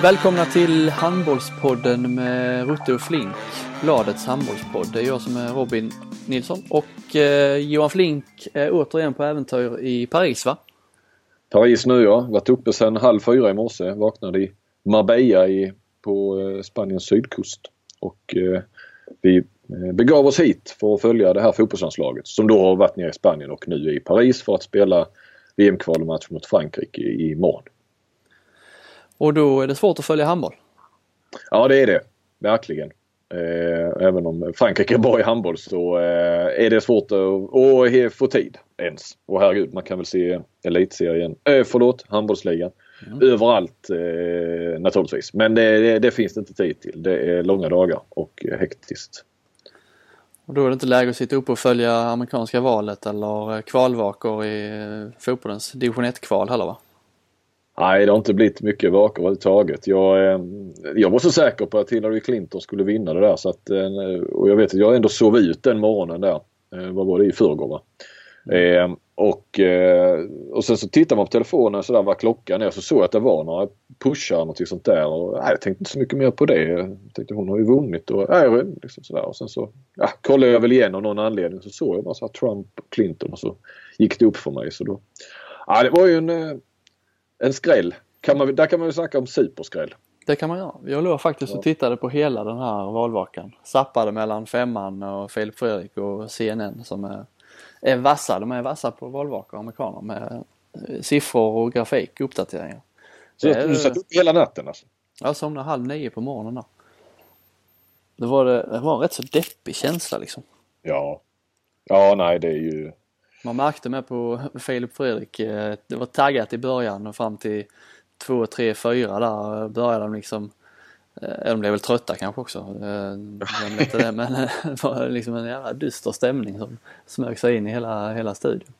Eh, välkomna till Handbollspodden med Rutte och Flink, Bladets handbollspodd. Det är jag som är Robin Nilsson och eh, Johan Flink är återigen på äventyr i Paris va? Paris nu ja, varit uppe sedan halv fyra i morse, vaknade i Marbella i, på eh, Spaniens sydkust. Och eh, vi eh, begav oss hit för att följa det här fotbollslandslaget som då har varit nere i Spanien och nu är i Paris för att spela VM-kvalmatch mot Frankrike imorgon. Och då är det svårt att följa handboll? Ja det är det, verkligen. Eh, även om Frankrike är bra i handboll så eh, är det svårt att, få tid ens. Och herregud, man kan väl se elitserien, äh, förlåt, handbollsligan. Mm. Överallt eh, naturligtvis. Men det, det, finns det inte tid till. Det är långa dagar och hektiskt. Och då är det inte läge att sitta upp och följa amerikanska valet eller kvalvakor i fotbollens division 1-kval heller va? Nej, det har inte blivit mycket vakor överhuvudtaget. Jag, ehm, jag var så säker på att Hillary Clinton skulle vinna det där så att, eh, och jag vet att jag ändå sov ut den morgonen där. Eh, vad var det? I förrgår va? Ehm, eh, och, och sen så tittar man på telefonen sådär vad klockan är och så såg jag att det var några pushar och något sånt där. Och, nej, jag tänkte inte så mycket mer på det. Jag tänkte hon har ju vunnit och, nej, liksom sådär. och sen så ja, kollade jag väl igen av någon anledning så såg jag bara så här Trump och Clinton och så gick det upp för mig. Så då, ja, det var ju en eh, en skräll. Kan man, där kan man ju snacka om superskräll. Det kan man göra. Jag låg faktiskt och tittade på hela den här valvakan. Zappade mellan Femman och Filip Fredrik och CNN som är, är vassa. De är vassa på valvakor, amerikaner med eh, siffror och grafik, uppdateringar. Så det, du satt upp hela natten alltså? Jag somnade halv nio på morgonen då. Det var, det, det var en rätt så deppig känsla liksom. Ja. Ja, nej det är ju man märkte med på Filip Fredrik, eh, det var taggat i början och fram till 2, 3, 4 där började de liksom eh, de blev väl trötta kanske också. Eh, inte det, men det var liksom en jävla dyster stämning som smög sig in i hela, hela studion.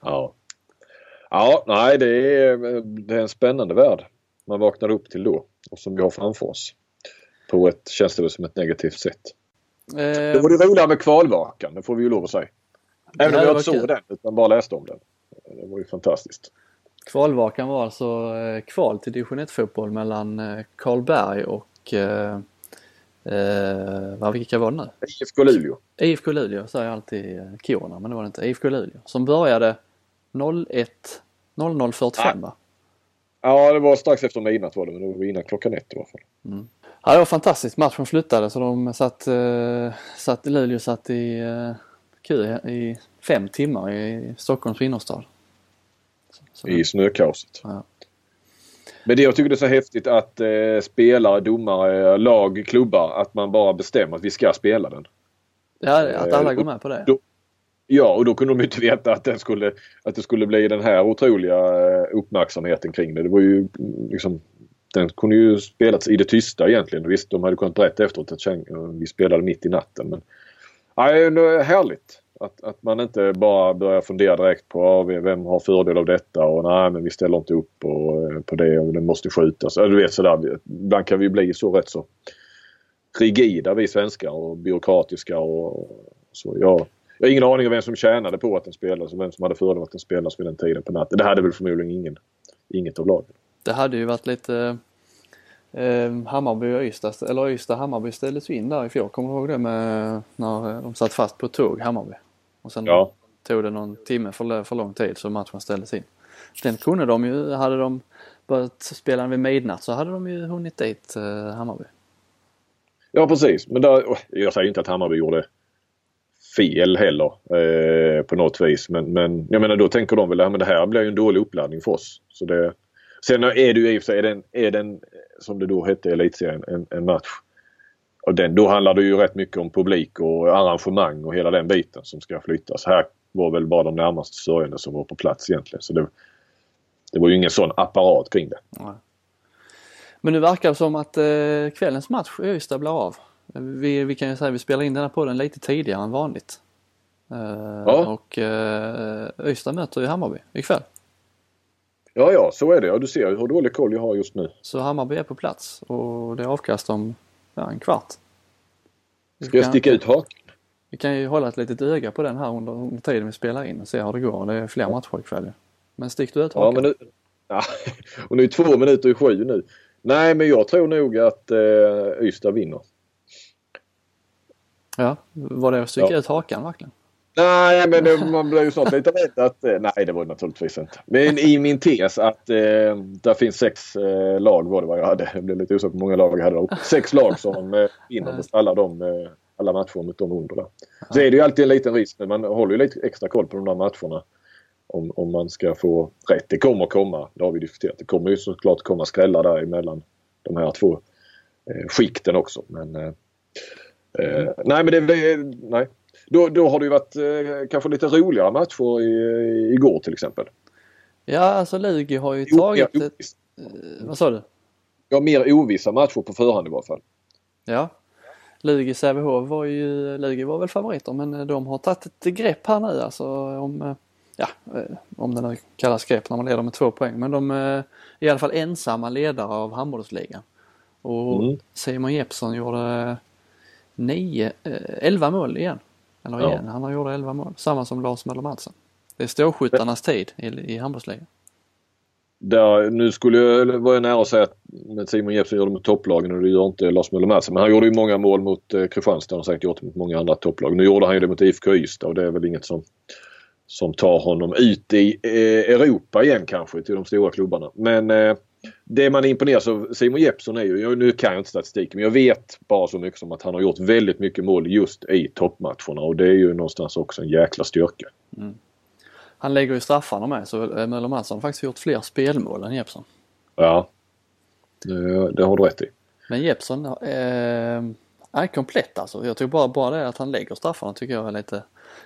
Ja. Ja, nej det är, det är en spännande värld man vaknar upp till då och som vi har framför oss. På ett, känns det som ett negativt sätt. Eh, det var det roliga med kvalvakan, det får vi ju lov att säga. Även om jag inte såg den utan bara läste om den. Det var ju fantastiskt. Kvalvakan var alltså eh, kval till division 1-fotboll mellan eh, Karlberg och eh, eh, vilka var det nu? IFK Luleå. IFK Luleå säger jag alltid eh, Kiruna men det var det inte. IFK Luleå som började 01 00.45 va? Ja det var strax efter midnatt var det men det var innan klockan ett i alla fall. Mm. Ja det var fantastiskt. Matchen flyttade så de satt, eh, satt Luleå satt i eh, kö i fem timmar i Stockholms innerstad. Så, I snökaoset. Ja. Men det jag tycker det är så häftigt att eh, spelare, domare, lag, klubbar att man bara bestämmer att vi ska spela den. Ja, att alla går med på det. Då, ja, och då kunde de inte veta att, den skulle, att det skulle bli den här otroliga eh, uppmärksamheten kring det. Det var ju liksom den kunde ju spelats i det tysta egentligen. Visst, de hade kunnat berätta efteråt att vi spelade mitt i natten. Men Ja, det är härligt. Att, att man inte bara börjar fundera direkt på ah, vem har fördel av detta och nej men vi ställer inte upp på, på det och den måste skjutas. Du vet sådär. Ibland kan vi bli så rätt så rigida vi svenskar och byråkratiska och så. Jag, jag har ingen aning om vem som tjänade på att den spelades och vem som hade fördel av att den spelades vid den tiden på natten. Det hade väl förmodligen ingen, inget av lagen. Det hade ju varit lite Hammarby och Ystad, eller Ystad-Hammarby ställdes ju in där i fjol. Kommer du ihåg det med när de satt fast på ett tåg, Hammarby? Och sen ja. tog det någon timme för, för lång tid så matchen ställdes in. Den kunde de ju, hade de börjat spela vid midnatt så hade de ju hunnit dit eh, Hammarby. Ja precis, men där, jag säger inte att Hammarby gjorde fel heller eh, på något vis. Men, men jag menar då tänker de väl att det här blir ju en dålig uppladdning för oss. Så det, sen är det ju i och för sig, är den, är den som det då hette elitserien, en, en match. Och den, då handlar det ju rätt mycket om publik och arrangemang och hela den biten som ska flyttas. Här var väl bara de närmaste sörjande som var på plats egentligen. Så det, det var ju ingen sån apparat kring det. Nej. Men nu verkar det som att eh, kvällens match i Ystad blir av. Vi, vi kan ju säga att vi spelar in den här podden lite tidigare än vanligt. Eh, ja. Och eh, Ystad möter ju Hammarby ikväll. Ja, ja, så är det. Ja, du ser hur dålig koll jag har just nu. Så Hammarby är på plats och det är avkast om ja, en kvart. Ska jag sticka ut haken? Vi kan ju hålla ett litet öga på den här under, under tiden vi spelar in och se hur det går. Det är fler matcher ikväll Men stick du ut haken? Ja, men nu, ja, och nu är två minuter i sju nu. Nej, men jag tror nog att eh, Ystad vinner. Ja, var det att sticka ja. ut hakan verkligen? Nej, men det, man blir ju snart lite rädd att... Eh, nej, det var det naturligtvis inte. Men i min tes att eh, där finns sex eh, lag var det vad jag hade. Jag blev lite osäker på hur många lag jag hade. Sex lag som eh, vinner alla, de, eh, alla matcher mot de under där. Så är det ju alltid en liten risk, men man håller ju lite extra koll på de där matcherna. Om, om man ska få rätt. Det kommer komma, det har vi diskuterat. Det kommer ju såklart komma skrällar där emellan de här två eh, skikten också. Men, eh, eh, nej men det, det nej. Då, då har det ju varit eh, kanske lite roligare matcher i, igår till exempel. Ja alltså Lugi har ju tagit ett, eh, Vad sa du? Ja mer ovissa matcher på förhand i varje fall. Ja. Lugi Sävehof var ju, Lugi var väl favoriter men eh, de har tagit ett grepp här nu alltså om, eh, ja, om det nu kallas grepp när man leder med två poäng. Men de är i alla fall ensamma ledare av handbollsligan. Och mm. Simon Jeppsson gjorde nio, elva mål igen. Eller igen, ja. han har gjort 11 mål. Samma som Lars Möller Madsen. Det är ståskyttarnas tid i, i handbollsligan. Där, nu skulle jag, var jag nära att säga att Simon Jeppsson gör det mot topplagen och det gör inte Lars Möller Madsen. Men han gjorde ju många mål mot eh, Kristianstad och säkert gjort det mot många andra topplag. Nu gjorde han ju det mot IFK Ystad och det är väl inget som, som tar honom ut i eh, Europa igen kanske till de stora klubbarna. Men eh, det man imponeras av Simon Jeppsson är ju, nu kan jag inte statistiken, men jag vet bara så mycket som att han har gjort väldigt mycket mål just i toppmatcherna och det är ju någonstans också en jäkla styrka. Mm. Han lägger ju straffarna med så Möller Mattsson har faktiskt gjort fler spelmål än Jeppsson. Ja, det, det har du rätt i. Men Jeppsson eh, är komplett alltså. Jag tycker bara, bara det att han lägger straffarna tycker jag är lite,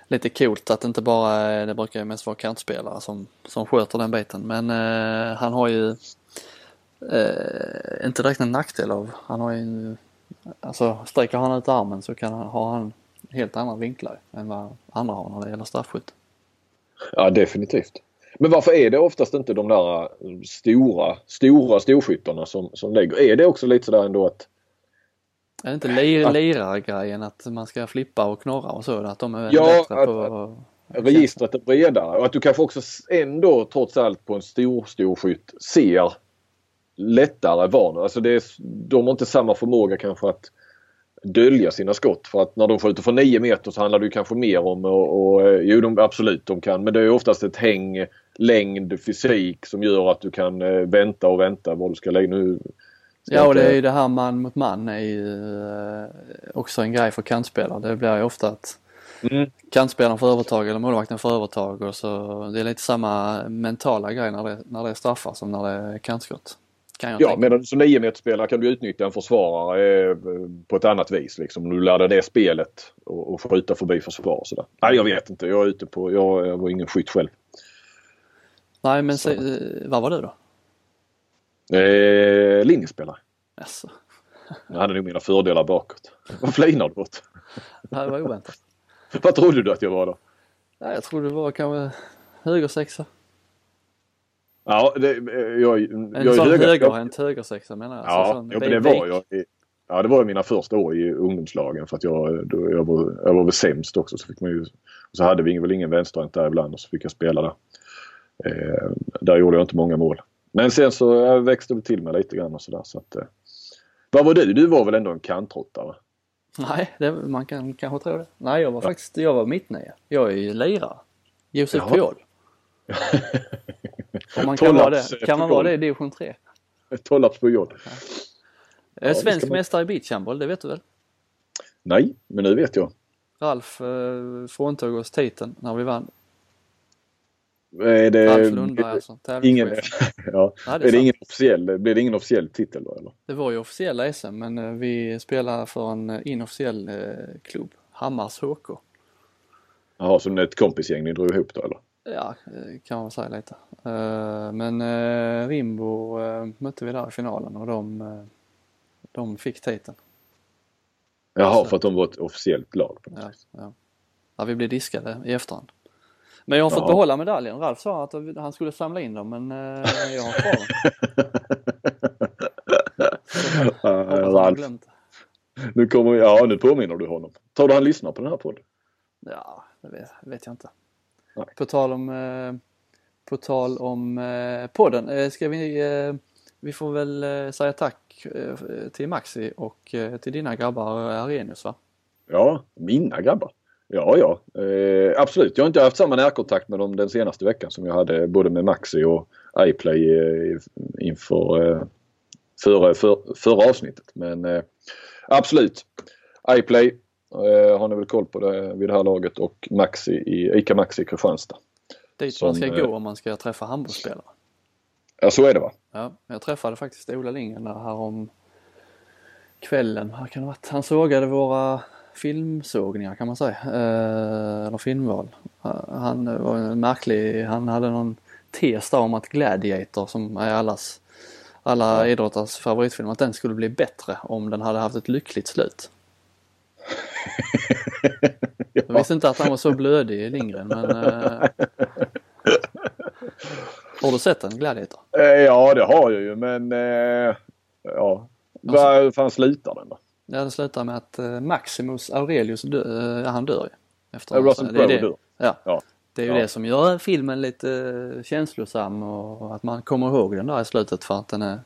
lite coolt. Att det inte bara, det brukar mest vara kantspelare som, som sköter den biten. Men eh, han har ju eh, inte direkt en nackdel av. Han har ju, alltså sträcker han ut armen så kan han, har han helt andra vinklar än vad andra har när det gäller straffskytte. Ja definitivt. Men varför är det oftast inte de där stora, stora storskyttarna som, som lägger? Är det också lite sådär ändå att är det inte lir, lirargrejen att man ska flippa och knorra och så? Att de är ja, bättre på... Att registret är bredare och att du kanske också ändå trots allt på en stor storskytt ser lättare var. Alltså det är, de har inte samma förmåga kanske att dölja sina skott. För att när de skjuter från 9 meter så handlar det kanske mer om och, och eh, jo de, absolut de kan men det är oftast ett häng, längd, fysik som gör att du kan eh, vänta och vänta var du ska lägga. Nu ja och det är ju det här man mot man är ju eh, också en grej för kantspelare. Det blir ju ofta att mm. kantspelaren får övertag eller målvakten får övertag och så det är lite samma mentala grej när det, när det är straffar som när det är kantskott. Kan jag ja, tänka. medan som 9 meterspelare kan du utnyttja en försvarare eh, på ett annat vis. Liksom. Du lär dig det spelet och, och skjuta förbi försvar sådär. Nej, jag vet inte. Jag är ute på... Jag, jag var ingen skytt själv. Nej, men så, eh, vad var du då? Eh, linjespelare. Jaså. Jag hade nog mina fördelar bakåt. Vad flinar du åt? Det var oväntat. vad trodde du att jag var då? Nej, jag trodde det var kanske högersexa. Ja, det, jag, en jag sån höger, högerhänt högersexa menar jag. Ja, ja men det var jag. Ja, det var mina första år i ungdomslagen för att jag, då, jag, var, jag var väl sämst också. Så, fick man ju, så hade vi väl ingen vänsterhänt där ibland och så fick jag spela där. Eh, där gjorde jag inte många mål. Men sen så jag växte det till mig lite grann och sådär. Så att, eh. Vad var du? Du var väl ändå en kantrottare? Nej, det, man kan kanske tro det. Nej, jag var ja. faktiskt jag var mittnia. Jag är ju lirare. Josef Piol. Om man kan vara det. Kan man vara det i division 3? Tollarps på jord. Ja. Svensk man... mästare i beachhandboll, det vet du väl? Nej, men nu vet jag. Ralf eh, fråntog oss titeln när vi vann. Är det, Ralf Lundberg alltså, ingen, ja. ja det är, är det ingen officiell, blir det ingen officiell titel då eller? Det var ju officiella SM men eh, vi spelar för en eh, inofficiell eh, klubb, Hammars HK. Jaha, så ett kompisgäng ni drog ihop då eller? Ja, kan man säga lite. Eh, men eh, Rimbo eh, mötte vi där i finalen och de, de fick titeln. Jaha, för att de var ett officiellt lag? På något ja, ja. ja, vi blev diskade i efterhand. Men jag har fått Jaha. behålla medaljen. Ralf sa att han skulle samla in dem men jag har kvar dem. Ralf. Nu kommer, ja nu påminner du honom. Tror du han lyssnar på den här podden? Ja, det vet, vet jag inte. Nej. På tal om, eh, på tal om eh, podden, eh, ska vi vi får väl eh, säga tack eh, till Maxi och eh, till dina grabbar Arrhenius va? Ja, mina grabbar. Ja, ja. Eh, absolut. Jag har inte haft samma närkontakt med dem den senaste veckan som jag hade både med Maxi och iPlay eh, inför eh, förra, för, förra avsnittet. Men eh, absolut. iPlay eh, har ni väl koll på det vid det här laget och Maxi i ICA Maxi i Kristianstad. Dit som, man ska gå om man ska träffa handbollsspelare. Ja, så är det va? Ja, jag träffade faktiskt Ola Lindgren där här om kvällen. Han sågade våra filmsågningar kan man säga. Eh, eller filmval. Han var en märklig, han hade någon tes där om att Gladiator som är allas, alla ja. idrottars favoritfilm, att den skulle bli bättre om den hade haft ett lyckligt slut. ja. Jag visste inte att han var så blödig Lindgren men eh, Har du sett den Gladiator? Eh, ja det har jag ju men eh, ja. Alltså, Var fan slutar den då? Ja det slutar med att eh, Maximus Aurelius dö, eh, han dör ju. Efter ja, Russell Crowe dör. Ja. ja. Det är ju ja. det som gör filmen lite eh, känslosam och att man kommer ihåg den där i slutet för att den är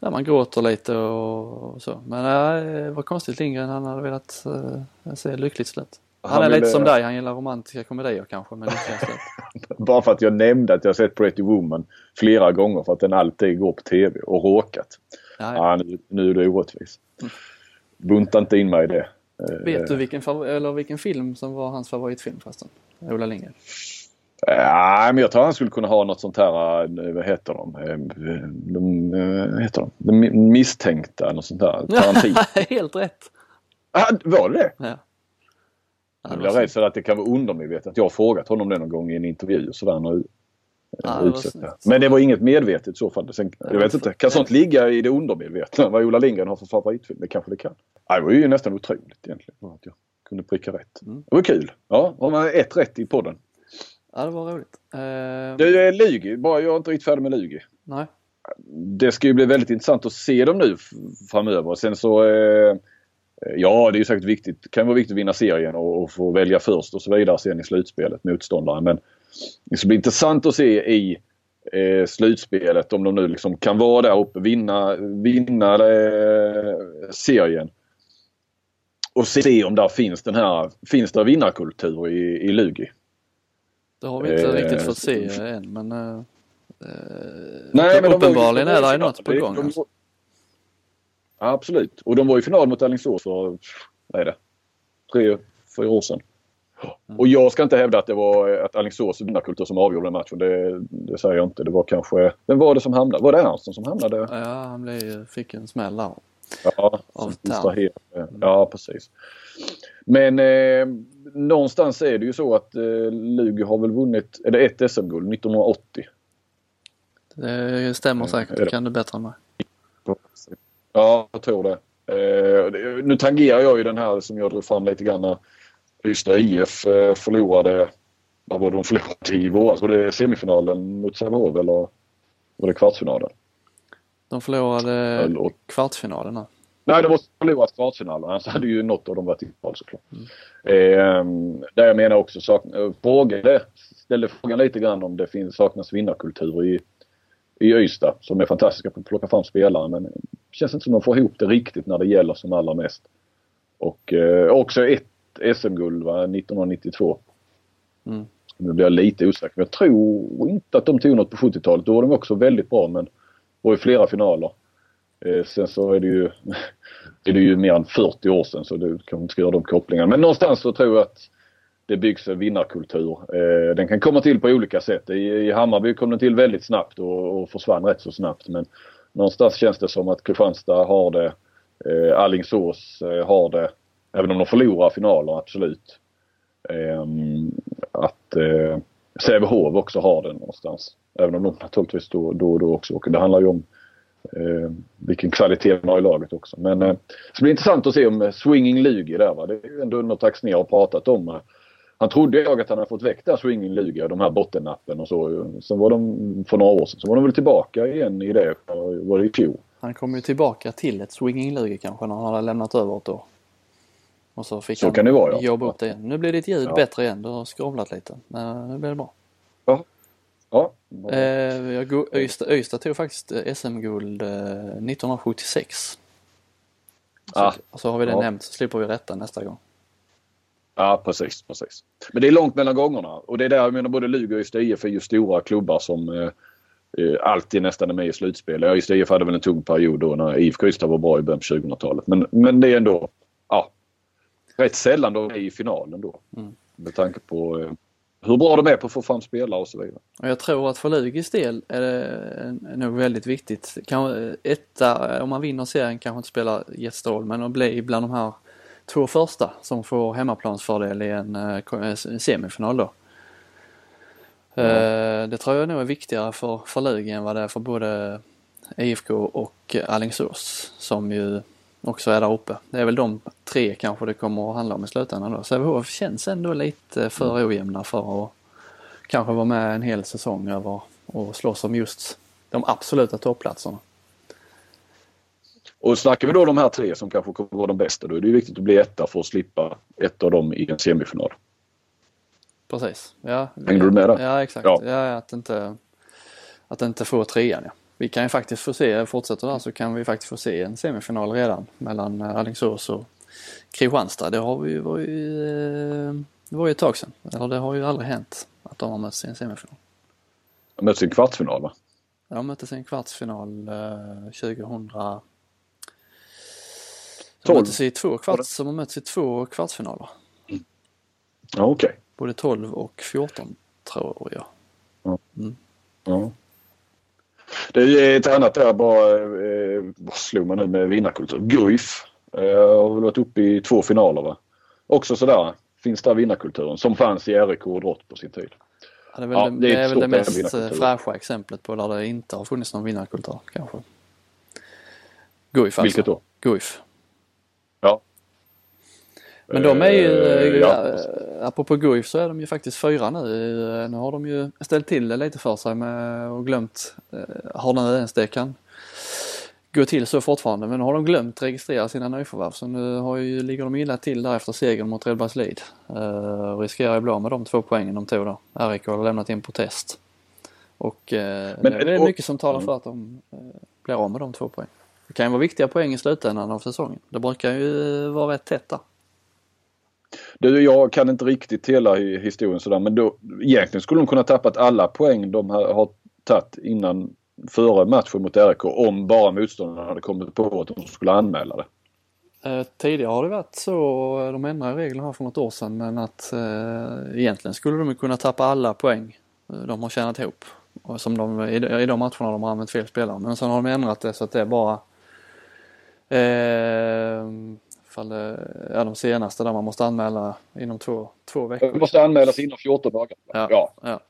där man gråter lite och, så. Men det var konstigt Lindgren han hade velat uh, se lyckligt slut. Han, han är ville... lite som dig, han gillar romantiska komedier kanske men. Bara för att jag nämnde att jag sett Pretty Woman flera gånger för att den alltid går på TV och råkat. Ja, ja. ja nu, nu är det orättvis. Mm. Bunta inte in mig i det. Vet du vilken, eller vilken film som var hans favoritfilm förresten? Ola Lindgren? Ja, men jag tror han skulle kunna ha något sånt här, eh, vad heter de? Eh, de, eh, heter de? de misstänkta, något sånt där. Helt rätt! Ah, var det det? Ja. Jag blir rädd för att det kan vara undermedvetet. Jag har frågat honom det någon gång i en intervju och sådär. Ja, det Men det var inget medvetet i så fall. Sen, jag vet inte, kan sånt ligga i det undermedvetna? Vad Ola Lindgren har för favoritfilm? Det kanske det kan. Det var ju nästan otroligt egentligen. Att jag kunde pricka rätt. Mm. Det var kul. Ja, har man ett rätt i podden. Ja, det var roligt. Uh... Du, är Lugi. Bara jag är inte riktigt färdig med Lugi. Nej. Det ska ju bli väldigt intressant att se dem nu framöver. Sen så eh, Ja, det är ju säkert viktigt. Det kan vara viktigt att vinna serien och, och, få välja först och så vidare sen i slutspelet motståndaren. Men det ska bli intressant att se i eh, slutspelet om de nu liksom kan vara där uppe, vinna, vinna eh, serien. Och se om där finns den här, finns det vinnarkultur i, i Lugi. Det har vi inte eh, riktigt fått se än men eh, Nej, men uppenbarligen de är det något på gång. De, alltså. Absolut. Och de var i final mot Alingsås för, vad är det, tre, fyra år sedan. Mm. Och jag ska inte hävda att det var att Alingsås vinnarkultur som avgjorde matchen. Det, det säger jag inte. Det var kanske... Vem var det som hamnade? Var det Ernstson som hamnade? Ja, han blev, fick en smäll där. Ja, av ja, precis. Men eh, någonstans är det ju så att eh, Lugi har väl vunnit, det ett SM-guld 1980? Det stämmer säkert, det kan du bättre än mig. Ja, jag tror det. Eh, nu tangerar jag ju den här som jag drog fram lite grann när Ystad IF eh, förlorade, vad var det de förlorade i våras? Var det semifinalen mot Sävehof eller var det kvartsfinalen? De förlorade eller... kvartsfinalen här. Nej, de måste förlorat kvartsfinalen. Annars hade ju något av dem varit i kval såklart. Mm. Eh, där jag menar också, sak, frågade, ställde frågan lite grann om det finns, saknas vinnarkultur i i Ystad som är fantastiska på att plocka fram spelare men det känns inte som de får ihop det riktigt när det gäller som allra mest. Och eh, också ett SM-guld 1992. Mm. Nu blir jag lite osäker. Men jag tror inte att de tog något på 70-talet. Då var de också väldigt bra men var i flera finaler. Eh, sen så är det ju är det ju mer än 40 år sedan så du kanske inte ska göra de kopplingarna. Men någonstans så tror jag att det byggs en vinnarkultur. Eh, den kan komma till på olika sätt. I, i Hammarby kom den till väldigt snabbt och, och försvann rätt så snabbt. Men någonstans känns det som att Kristianstad har det. Eh, Allingsås eh, har det. Även om de förlorar finaler, absolut. Ehm, att eh, Sävehof också har den någonstans. Även om de naturligtvis då, då och då också åker. Det handlar ju om eh, vilken kvalitet man har i laget också. Men eh, det blir intressant att se om eh, Swinging Lugi där va. Det är ju ändå något Axnér har pratat om eh. han trodde jag att han hade fått väck där Swinging och de här bottennappen och så. Eh, sen var de, för några år sedan, så var de väl tillbaka igen i det, var det i fjol? Han kom ju tillbaka till ett Swinging Lugi kanske när han hade lämnat över ett år. Och så fick så han kan det vara, ja. jobba upp det igen. Nu blir ditt ljud ja. bättre igen, du har skrovlat lite. Men nu blir det bra. Ja. Ja. Eh, jag Öysta, Öysta tog faktiskt SM-guld 1976. Så, Ah, så har vi det ja. nämnt så slipper vi rätta nästa gång. Ja precis, precis. Men det är långt mellan gångerna och det är där jag menar både Lugi och Ystad IF är ju stora klubbar som eh, eh, alltid nästan är med i slutspel. Ja, Ystad IF hade väl en tung period då när IFK Ystad var bra i början på 2000-talet. Men, men det är ändå ja, rätt sällan de är i finalen då. Mm. Med tanke på eh, hur bra de är på att få fram spelare och så vidare. Jag tror att för Lugis del är det nog väldigt viktigt. Kan, etta, om man vinner serien kanske inte spelar jättestor men att bli bland de här två första som får hemmaplansfördel i en, eh, eh, semifinal då. Eh, Det tror jag nog är viktigare för, för Lugi än vad det är för både IFK och Alingsås som ju också är där uppe. Det är väl de tre kanske det kommer att handla om i slutändan då. Sävehof känns ändå lite för ojämna för att kanske vara med en hel säsong över och slåss om just de absoluta toppplatserna. Och snackar vi då de här tre som kanske kommer vara de bästa då är det ju viktigt att bli etta för att slippa ett av dem i en semifinal. Precis. Ja, Hängde du med där? Ja, exakt. Ja. Ja. att, inte, att inte få trean ja. Vi kan ju faktiskt få se, fortsätter där så kan vi faktiskt få se en semifinal redan mellan eh, Alingsås och Kristianstad. Det har vi ju, var ju, eh, det var ju ett tag sedan. Eller det har ju aldrig hänt att de har mötts i en semifinal. De möts i en kvartsfinal va? De möttes i en kvartsfinal eh, 2000 De möttes i två kvarts, de har mötts i två kvartsfinaler. Ja okej. Både 12 och 14 tror jag. Ja. Det är ett annat där bara, eh, vad slog man nu med vinnarkultur? Guif eh, har väl varit uppe i två finaler va? Också sådär, finns där vinnarkulturen som fanns i RIK och Drott på sin tid. Ja, det är väl Ja, det, det är väl det mest eh, fräscha exemplet på där det inte har funnits någon vinnarkultur kanske. Guif alltså. Vilket då? Guif. Ja. Men de är ju, Eh, eh, ja. ja, apropå Guif så är de ju faktiskt fyra nu. Eh, Nu har de ju ställt till det lite för sig med och glömt, eh, har nu ens det kan gå till så fortfarande, men nu har de glömt registrera sina nyförvärv så nu har ju, ligger de illa till där efter segern mot Redbergslid. Uh, och riskerar ju bli av med de två poängen de tog då. RIK har lämnat in protest. Och eh, Men- det är och- mycket som talar för att de eh, blir av med de två poängen. Det kan ju vara viktiga poäng i slutändan av säsongen. Det brukar ju eh, vara rätt tätt där. Du, jag kan inte riktigt hela historien sådär men då, egentligen skulle de kunna tappat alla poäng de har, har tagit innan före matchen mot RIK om bara motståndarna hade kommit på att de skulle anmäla det. Eh, tidigare har det varit så, eh, de ändrade reglerna här för något år sedan, men att eh, egentligen skulle de ju kunna tappa alla poäng eh, de har tjänat ihop. Och som de, i, de- I de matcherna de har använt fel spelare. Men sen har de ändrat det så att det är bara eh, fall, det- ja, de senaste där man måste anmäla inom två, två veckor. måste anmälas inom 14 dagar. Ja. ja. Ja.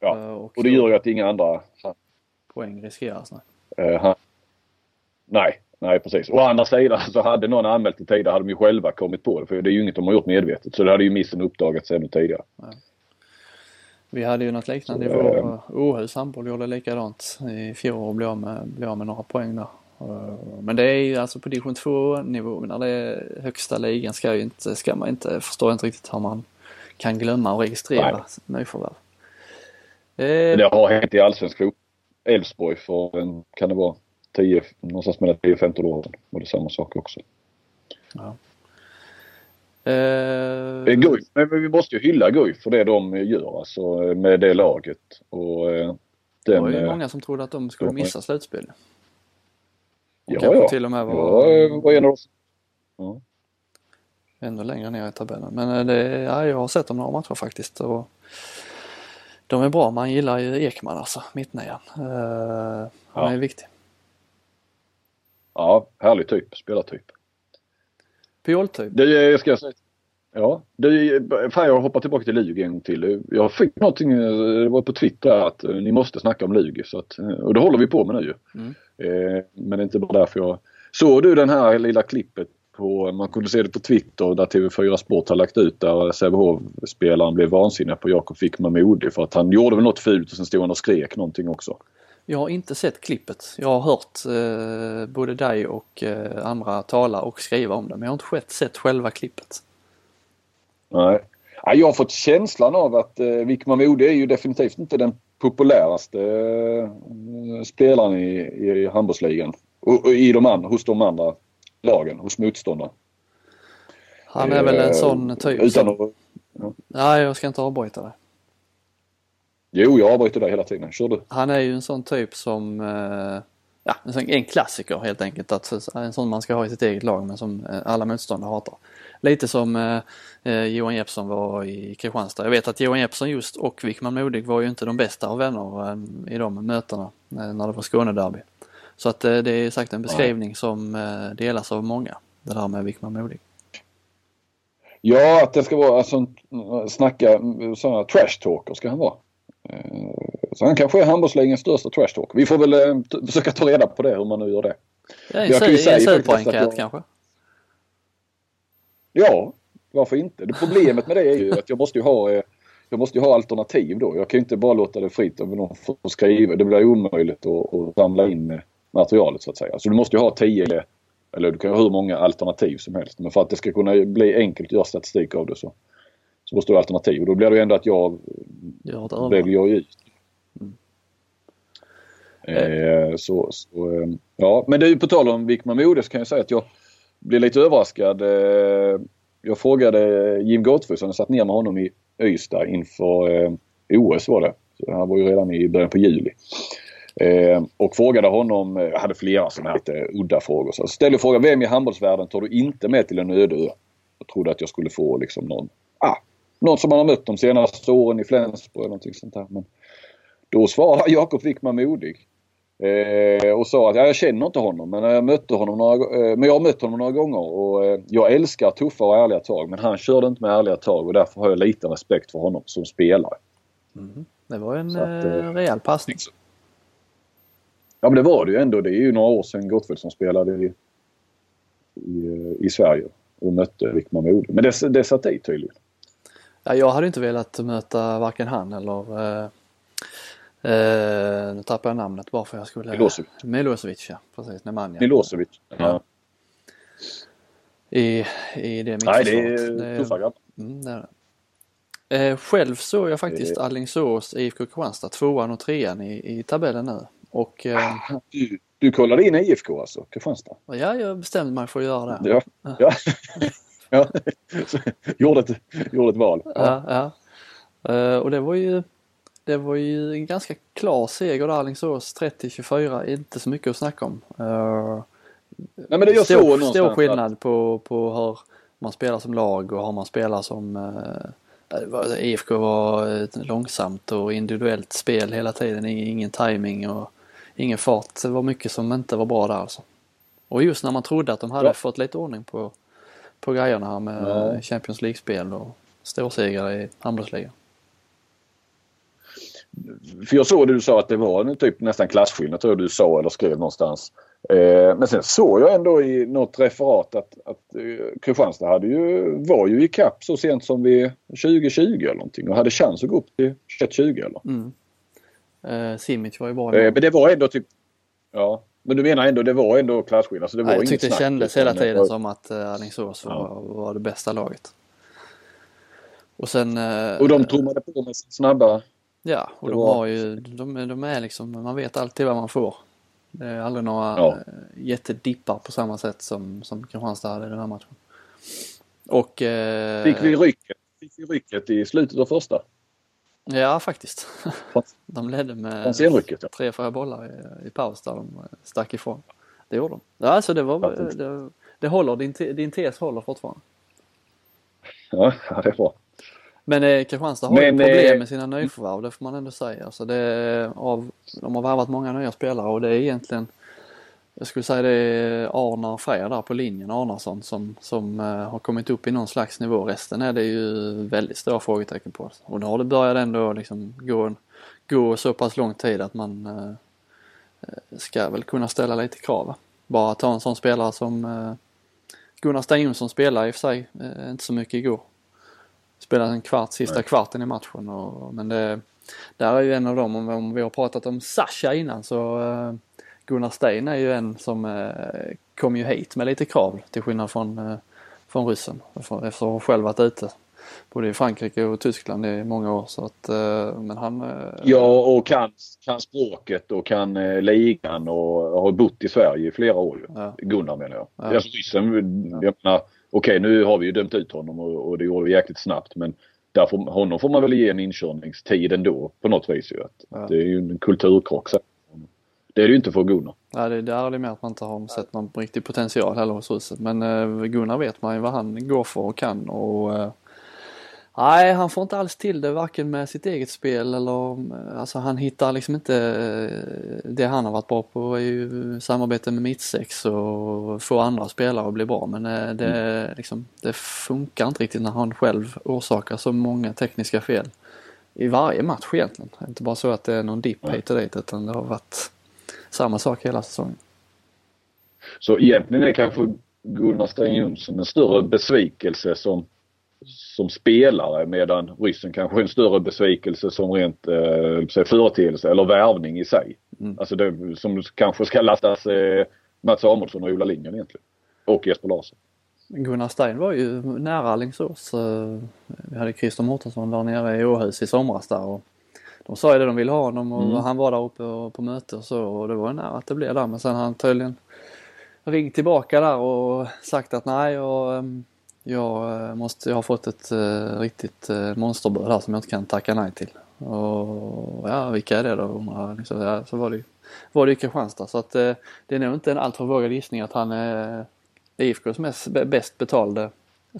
Ja. Eh, Och det gör ju att inga andra poäng riskeras. Nej. Han... Nej, nej precis. Å andra sidan så hade någon anmält det tidigare hade de ju själva kommit på det. För det är ju inget de har gjort medvetet. Så det hade ju missen uppdagats ännu tidigare. Vi hade ju något liknande i vår eh, uh, Åhus handboll gjorde likadant i fjol och blev av med, blev av med några poäng där. Eh, Men det är ju alltså på division 2 nivå, när det är högsta ligan ska, ju inte, ska man inte, förstår jag inte riktigt hur man kan glömma att registrera nyförvärv. Eh, det har hänt i allsvensk fotboll. Elfsborg för en, kan det vara 10, någonstans mellan 10 och 15 år sedan. var det samma sak också. eh, Eh, Guif, men vi måste ju hylla Guif för det de gör alltså med det laget. Och eh, det den... var ju många som trodde att de skulle ja. missa slutspel. Ja, kanske ja. till och med var Jag eh, var en av oss. Ja. ännu längre ner i tabellen. Men eh, det, ja, jag har sett dem några matcher faktiskt. Och de är bra. Man gillar ju Ekman alltså, mittnian. Uh, han Ja. är viktig. ja, härlig typ. Spelartyp. Piol-typ. Det ska jag säga. Ja, det, fan jag hoppar tillbaka till Lugi en gång till. Jag fick någonting, eh, det var på Twitter att eh, ni måste snacka om Lugi. Så att, eh, och det håller vi på med nu ju. Mm. Eh, men det är inte bara därför jag... Såg du den här lilla klippet på, man kunde se det på Twitter där TV4 Sport har lagt ut där Sävehof-spelaren blev vansinnig på Jakob Wickman Modig för att han gjorde väl något fult och sen stod han och skrek någonting också. Jag har inte sett klippet. Jag har hört eh, både dig och eh, andra tala och skriva om det. Men jag har inte själv sett själva klippet. Nej. Ja, jag har fått känslan av att eh, Wickman Modig är ju definitivt inte den populäraste eh, spelaren i, i handbollsligan. Och, och i de andra, hos de andra lagen, hos motståndarna. Han är väl en sån typ utan att, ja. Nej, jag ska inte avbryta dig. Jo, jag avbryter dig hela tiden. Kör du. Han är ju en sån typ som, ja, en klassiker helt enkelt. Att, en sån man ska ha i sitt eget lag men som eh, alla motståndare hatar. Lite som eh, eh, Johan Jeppsson var i Kristianstad. Jag vet att Johan Jeppsson just och Wickman Modig var ju inte de bästa av vänner eh, i de mötena eh, när det var Skånederby. Så att eh, det är sagt en beskrivning som eh, delas av många, det där med Wickman Modig. Ja, att det ska vara alltså, snacka mm, sådana trash talker ska han vara. Så han kanske är handbollsligans största trash talker. Vi får väl eh, försöka ta reda på det hur man nu gör det. Ja, jag kan ju säga en superenkät kanske? Ja, varför inte? Det problemet med det är ju att jag måste ju ha eh, jag måste ju ha alternativ då. Jag kan ju inte bara låta det fritt om någon får skriva. Det blir omöjligt att, att samla in eh, materialet så att säga. Så du måste ju ha tio eller du kan ha hur många alternativ som helst. Men för att det ska kunna bli enkelt att göra statistik av det så, så måste du ha alternativ. Och då blir det ju ändå att jag väljer ut. Mm. Eh, så, så, eh, ja, men det är ju på tal om Wickman Mode så kan jag säga att jag blev lite överraskad. Eh, jag frågade Jim Gottfridsson, jag satt ner med honom i Ystad inför eh, OS var det. Så han var ju redan i början på juli. Eh, och frågade honom, jag hade flera sådana här udda frågor. Så jag ställde frågan, vem i handbollsvärlden tar du inte med till en öde ö? Jag trodde att jag skulle få liksom någon, ah, någon som man har mött de senaste åren i Flensburg eller någonting sånt där. Men då svarade Jakob Wickman modig. Eh, och sa att ja, jag känner inte honom men jag mötte honom några, eh, men jag har mött honom några gånger och eh, jag älskar tuffa och ärliga tag men han körde inte med ärliga tag och därför har jag lite respekt för honom som spelare. Mm. Det var en att, eh, rejäl passning. Ja men det var det ju ändå. Det är ju några år sedan Gottfridsson spelade i, i, i Sverige och mötte Wickman Mode. Men det, det satt i tydligen. Ja, jag hade inte velat möta varken han eller eh Uh, nu tappar jag namnet bara för jag skulle... Milosevic. Milosevic ja, precis. Nemanja. Milosevic. Ja. I, I det mittförsvaret. Nej, det är tuffa grabbar. Mm, det är det. Uh, själv såg jag faktiskt det... Alingsås IFK Kristianstad tvåan och trean i, i tabellen nu. Och, uh, du, du kollade in IFK alltså, Kristianstad? Ja, jag bestämde mig för att göra det. Ja, ja. ja. gjorde, ett, gjorde ett val. Ja, ja. ja. och det var ju det var ju en ganska klar seger där Alingsås 30-24, inte så mycket att snacka om. Uh, Nej men det är stor, så stor skillnad på, på hur man spelar som lag och hur man spelar som uh, IFK var långsamt och individuellt spel hela tiden, ingen timing och ingen fart. Det var mycket som inte var bra där alltså. Och just när man trodde att de hade ja. fått lite ordning på, på grejerna här med ja. Champions League-spel och storsegrar i handbollsligan. För jag såg det du sa att det var en typ nästan klasskillnad tror jag du sa eller skrev någonstans. Eh, men sen såg jag ändå i något referat att, att eh, Kristianstad hade ju, var ju i kapp så sent som vid 2020 eller någonting och hade chans att gå upp till 21-20 eller? Mm. Eh, Simic var ju bra. Eh, men det var ändå typ... Ja. Men du menar ändå det var ändå klasskillnad? Så det var ja, jag tyckte det kändes hela tiden var... som att eh, Alingsås var, ja. var det bästa laget. Och sen... Eh, och de trummade på med snabba Ja, och de har ju, de, de är liksom, man vet alltid vad man får. Det är aldrig några ja. Eh, jättedippar på samma sätt som, som Kristianstad hade i den här matchen. Och... Eh, fick vi rycket? Fick vi rycket i slutet av första? Ja, faktiskt. De ledde med tre, fyra bollar i, i paus där de stack ifrån. Det gjorde de. Ja, alltså det var, det, det håller, din, din tes håller fortfarande. Ja, det är bra. Men eh, Kristianstad har Men, ju problem eh, med sina nyförvärv, det får man ändå säga. Alltså det av, de har värvat många nya spelare och det är egentligen jag skulle säga det är Arnar Freja där på linjen, Arnarsson, som, som uh, har kommit upp i någon slags nivå. Resten är det ju väldigt stora frågetecken på. Och nu har det börjat ändå liksom gå, gå så pass lång tid att man uh, ska väl kunna ställa lite krav. Bara ta en sån spelare som uh, Gunnar Sten spelade i och för sig inte så mycket igår spelade en kvart, sista Nej. kvarten i matchen. Och, men det, där är ju en av dem, om, om vi har pratat om Sasha innan så uh, Gunnar Stein är ju en som uh, kom ju hit med lite krav till skillnad från, uh, från ryssen. Eftersom hon själv varit ute både i Frankrike och Tyskland i många år. Så att, eh, men han... Eh, ja och kan, kan språket och kan eh, ligan och har bott i Sverige i flera år. Ja. Gunnar menar jag. Ja. Alltså, ryssen, jag menar, okej nu har vi ju dömt ut honom och, och det gjorde vi jäkligt snabbt men därför, honom får man väl ge en inkörningstid ändå på något vis ju. Att, ja. Det är ju en kulturkrock. Det är det ju inte för Gunnar. Nej, det, där är det mer att man inte har sett någon riktig potential heller hos Russen. Men eh, Gunnar vet man ju vad han går för och kan och eh, Nej, han får inte alls till det varken med sitt eget spel eller alltså han hittar liksom inte eh, det han har varit bra på är ju samarbete med mittsex och få andra spelare att bli bra men eh, det, mm. liksom, det funkar inte riktigt när han själv orsakar så många tekniska fel i varje match egentligen. Det är inte bara så att det är någon dipp hit och dit utan det har varit samma sak hela säsongen. Så egentligen är kanske Gunnar Sträng Jonsson en större besvikelse som, som spelare medan ryssen kanske är en större besvikelse som rent eh, företeelse eller värvning i sig. Mm. Alltså det som kanske ska lastas eh, Mats Samuelsson och Ola Lindgren egentligen. Och Jesper Larsson. Gunnar Stein var ju nära Alingsås. Eh, vi hade Christer Mårtensson där nere i Åhus i somras där och de sa ju det de ville ha honom och mm. han var där uppe och, på möte och så och det var nära att det blev där men sen har han tydligen ringt tillbaka där och sagt att nej jag, ehm, jag, eh, måste, jag har fått ett uh, riktigt uh, monsterbud här som jag inte kan tacka nej till. Och ja, vilka är det då undrar liksom, ja, Så var det, var det Kristianstad så att uh, det är nog inte en alltför vågad gissning att han är IFKs mest, bäst betalde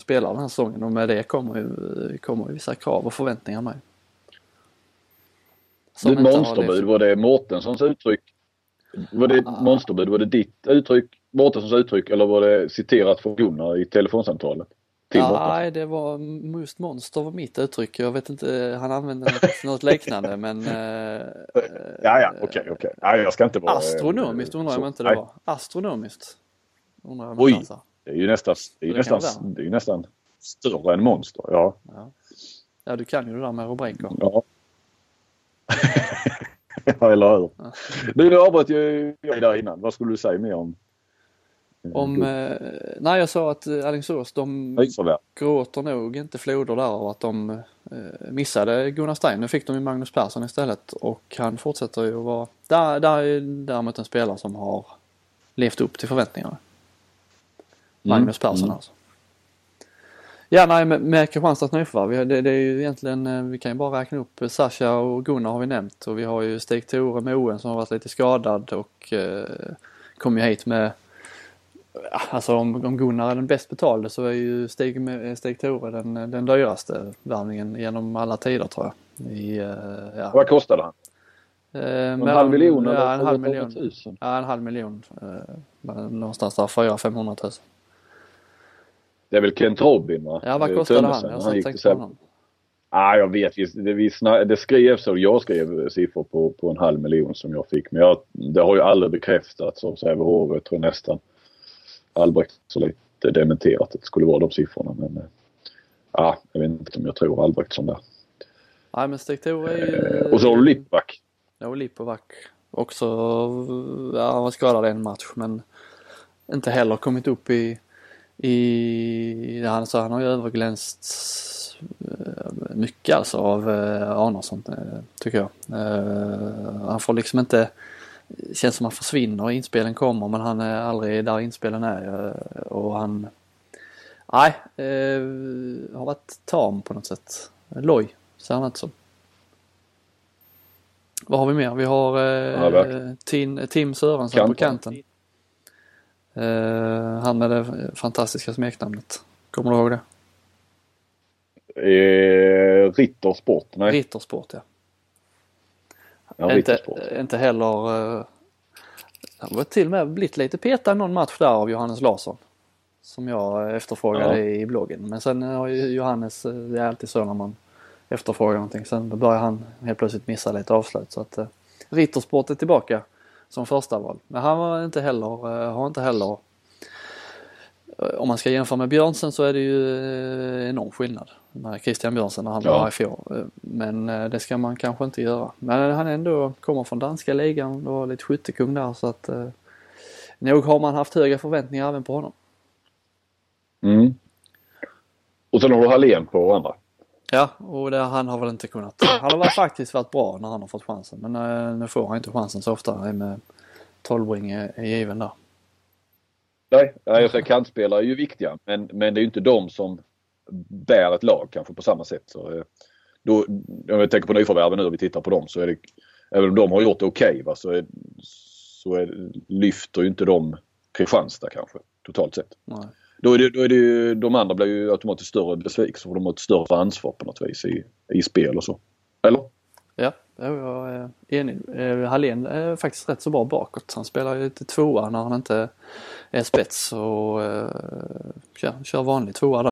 spelare den här säsongen och med det kommer ju, kommer ju vissa krav och förväntningar med. Som det monsterbud, var det Mårtenssons uttryck? Var det ah. monsterbud, var det ditt uttryck, Mårtenssons uttryck eller var det citerat från Gunnar i telefonsamtalet? Nej, det var just monster var mitt uttryck. Jag vet inte, han använde något, liknande men... Eh, ja, ja, okej, okay, okej. Okay. Ja, jag ska inte vara... Astronomiskt undrar jag om inte det var. Astronomiskt. Undrar jag Oj, det är ju nästan, det är ju nästan, det är nästan större än monster, ja. ja. Ja, du kan ju det där med rubriker. Ja, ja, eller hur. Ja. Du, nu avbröt jag dig där innan. Vad skulle du säga mer om? Om, eh, nej jag sa att eh, Alingsås de gråter nog inte floder där och att de eh, missade Gunnar Stein. Nu fick de ju Magnus Persson istället och han fortsätter ju att vara, där, där är däremot en spelare som har levt upp till förväntningarna. Mm. Magnus Persson mm. alltså. Ja, nej, med, med Kristianstads nyförvärv, det, det är ju egentligen, eh, vi kan ju bara räkna upp Sasha och Gunnar har vi nämnt och vi har ju Stig Tore Moen som har varit lite skadad och eh, kom ju hit med Alltså om, om Gunnar är den bäst betalde så är ju Stig, Stig Tore den, den dyraste värvningen genom alla tider tror jag. I, eh, ja. Vad kostade han? Eh, en halv miljon eller? Ja, en halv miljon. Tusen? Ja, en halv miljon. Eh, någonstans där, 400-500 000. Det är väl Kent Robin va? Ja vad kostade han? Jag han gick på honom. Ah, jag vet, det, vi snar, det skrevs och jag skrev siffror på, på en halv miljon som jag fick. Men jag, det har ju aldrig bekräftats av Sävehof. Jag tror nästan Albrecht så lite dementerat att det skulle vara de siffrorna. Men ja, ah, jag vet inte om jag tror Albrecht som det. Nej men Stig är ju... Eh, och så har du Lippback. Ja Lippback också. Ja, han var skadad en match men inte heller kommit upp i i, han, så han har ju överglänst eh, mycket alltså av eh, Arnarsson eh, tycker jag. Han får liksom inte, känns som han försvinner, inspelen kommer men han är aldrig där inspelen är och han, nej, har varit tam på något sätt. Loj ser han inte som. Vad har vi mer? Vi har eh, Tim, Tim Sörensson på kanten. Uh, han med det fantastiska smeknamnet. Kommer du ihåg det? Eh, Rittersport? Nej. Rittersport ja. ja inte, inte heller... Uh, han var till och med blivit lite petad någon match där av Johannes Larsson. Som jag efterfrågade ja. i bloggen. Men sen har ju Johannes, det är alltid så när man efterfrågar någonting. Sen börjar han helt plötsligt missa lite avslut. Så att uh, Rittersport är tillbaka som första val. Men han var inte heller, eh, har inte heller eh, om man ska jämföra med Björnsen så är det ju eh, enorm skillnad med Christian Björnsen när han var här i fjol. Men det ska man kanske inte göra. Men han ändå kommer från danska ligan och var lite skyttekung där så att nog har man haft höga förväntningar även på honom. Mm. Och sen har du Hallén på andra. Ja, och det, han har väl inte kunnat. Han har faktiskt varit bra när han har fått chansen. Men äh, nu får han inte chansen så ofta med 12 är, är given där. Nej, säger kantspelare är ju viktiga men, men det är ju inte de som bär ett lag kanske på samma sätt. Så, eh, då, om jag tänker på nyförvärven nu och vi tittar på dem så är det, även om de har gjort det okej okay, så, är, så är, lyfter ju inte de Kristianstad kanske totalt sett. Nej. Då är det, då är det ju, de andra blir ju automatiskt större besvikelser för de har ett större ansvar på något vis i, i spel och så. Eller? Ja, jag är enig. Eh, Hallén är faktiskt rätt så bra bakåt. Han spelar ju lite tvåa när han inte är spets och eh, uh, kör, kör vanlig tvåa där.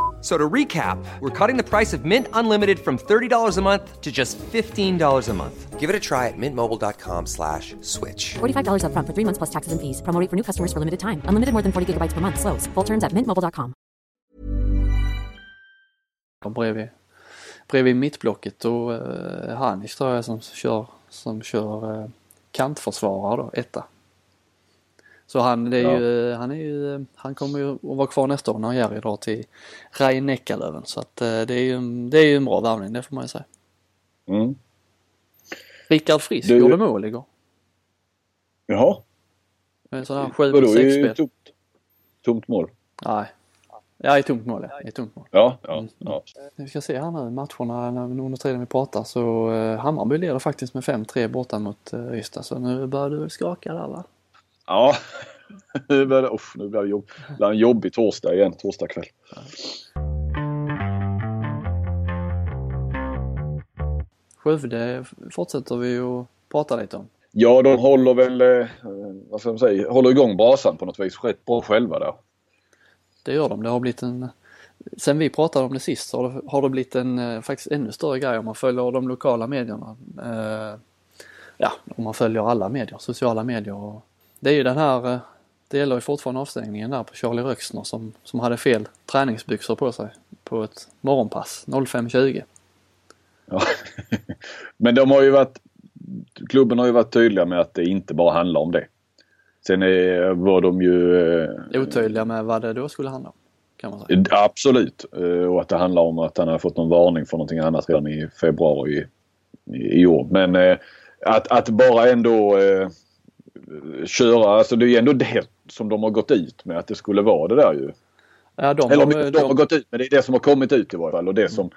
So to recap, we're cutting the price of Mint Unlimited from $30 a month to just $15 a month. Give it a try at mintmobile.com slash switch. $45 up front for three months plus taxes and fees. Promo for new customers for limited time. Unlimited more than 40 gigabytes per month. Slows. Full terms at mintmobile.com. Bredvid, bredvid mittblocket och uh, Hanis tror jag som kör, som kör uh, kantförsvarare då, etta. Så han, det är ja. ju, han, är ju, han kommer ju att vara kvar nästa år när Jerry drar till rhein Så att eh, det är ju, det är ju en bra värvning, det får man ju säga. Mm. Rickard Frisk du... gjorde mål igår. Jaha. Med sådär 7 6 spel. Tomt, tomt mål? Nej. Ja, i tomt mål ja. I tomt mål. Ja, ja, mm. ja. Vi ska se här nu matcherna när, under tiden vi pratar så uh, Hammarby leder faktiskt med 5-3 borta mot uh, Ystad så nu börjar du skaka där va? Ja, nu blir det, usch, nu blir det, jobb, det en jobbig torsdag igen, torsdag kväll. Skövde fortsätter vi att prata lite om. Ja, de håller väl, eh, vad ska man säga, håller igång brasan på något vis rätt bra själva där. Det gör de. Det har blivit en, sen vi pratade om det sist har det, har det blivit en eh, faktiskt ännu större grej om man följer de lokala medierna. Eh, ja, om man följer alla medier, sociala medier och det är ju den här, eh, det gäller ju fortfarande avstängningen där på Charlie Röxner som, som hade fel träningsbyxor på sig på ett morgonpass 05.20. Ja. Men de har ju varit, klubben har ju varit tydliga med att det inte bara handlar om det. Sen är, var de ju... Eh, Otydliga med vad det då skulle handla om? Kan man säga. Absolut. Eh, och att det handlar om att han har fått någon varning för någonting annat redan i februari i, i år. Men att, att bara ändå köra, alltså det är ju ändå det som de har gått ut med att det skulle vara det där ju. Ja, de, Eller de, de, de har gått ut med det är det som har kommit ut i varje fall och det som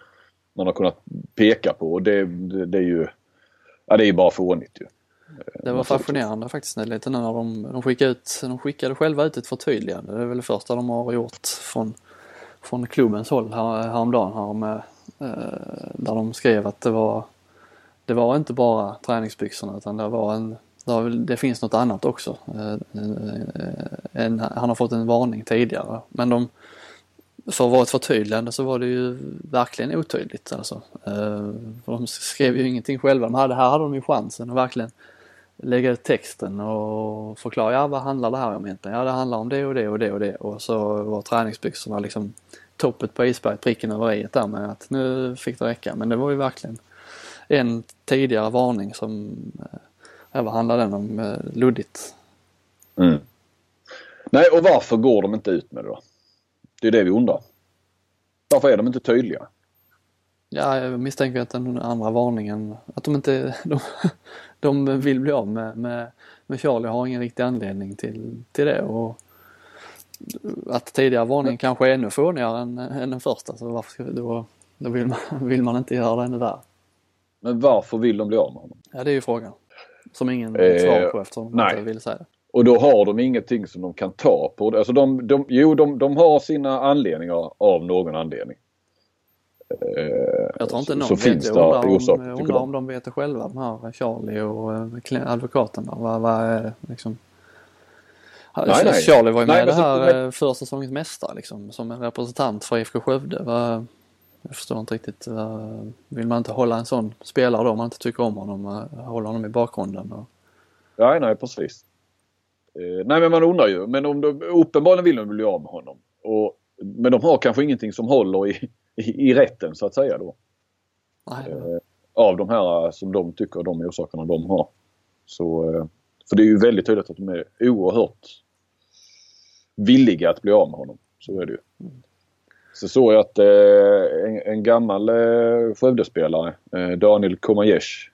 man har kunnat peka på och det, det, det är ju Ja det är bara fånigt ju. Det var fascinerande faktiskt lite när de, de skickade ut, de skickade själva ut ett förtydligande. Det är väl det första de har gjort från, från klubbens håll här, häromdagen här med, eh, där de skrev att det var det var inte bara träningsbyxorna utan det var en det finns något annat också. Eh, eh, han har fått en varning tidigare men de, för att vara ett förtydligande så var det ju verkligen otydligt alltså. Eh, de skrev ju ingenting själva. De hade, här hade de ju chansen att verkligen lägga ut texten och förklara, ja vad handlar det här om egentligen? Ja det handlar om det och det och det och det och så var träningsbyxorna liksom toppet på isberget, pricken över i där med att nu fick det räcka. Men det var ju verkligen en tidigare varning som vad handlar den om? Eh, luddigt. Mm. Nej, och varför går de inte ut med det då? Det är det vi undrar. Varför är de inte tydliga? Ja, jag misstänker att den andra varningen, att de inte, de, de vill bli av med, med, med Charlie har ingen riktig anledning till, till det och att tidigare varningen kanske är ännu fånigare än, än den första så varför ska, då, då vill, man, vill man inte göra det ännu där. Men varför vill de bli av med honom? Ja, det är ju frågan. Som ingen eh, svar på eftersom de nej. inte vill säga det. Och då har de ingenting som de kan ta på. Alltså de, de, jo, de, de har sina anledningar av någon anledning. Eh, jag tror inte någon så vet finns det. Undrar, om, undrar om de vet det själva, de här Charlie och äh, advokaterna. Vad, vad liksom... Nej, nej. Charlie var ju med nej, det här så, för säsongens mästare liksom, som en representant för IFK Skövde. Vad, jag förstår inte riktigt. Vill man inte hålla en sån spelare då om man inte tycker om honom, hålla honom i bakgrunden? Och... Nej, nej precis. Eh, nej men man undrar ju. Men om de, uppenbarligen vill de bli av med honom. Och, men de har kanske ingenting som håller i, i, i rätten så att säga då. Nej. Eh, av de här som de tycker de orsakerna de har. Så, eh, för det är ju väldigt tydligt att de är oerhört villiga att bli av med honom. Så är det ju. Så såg jag att eh, en, en, gammal eh, Skövdespelare, eh, Daniel Komajesh,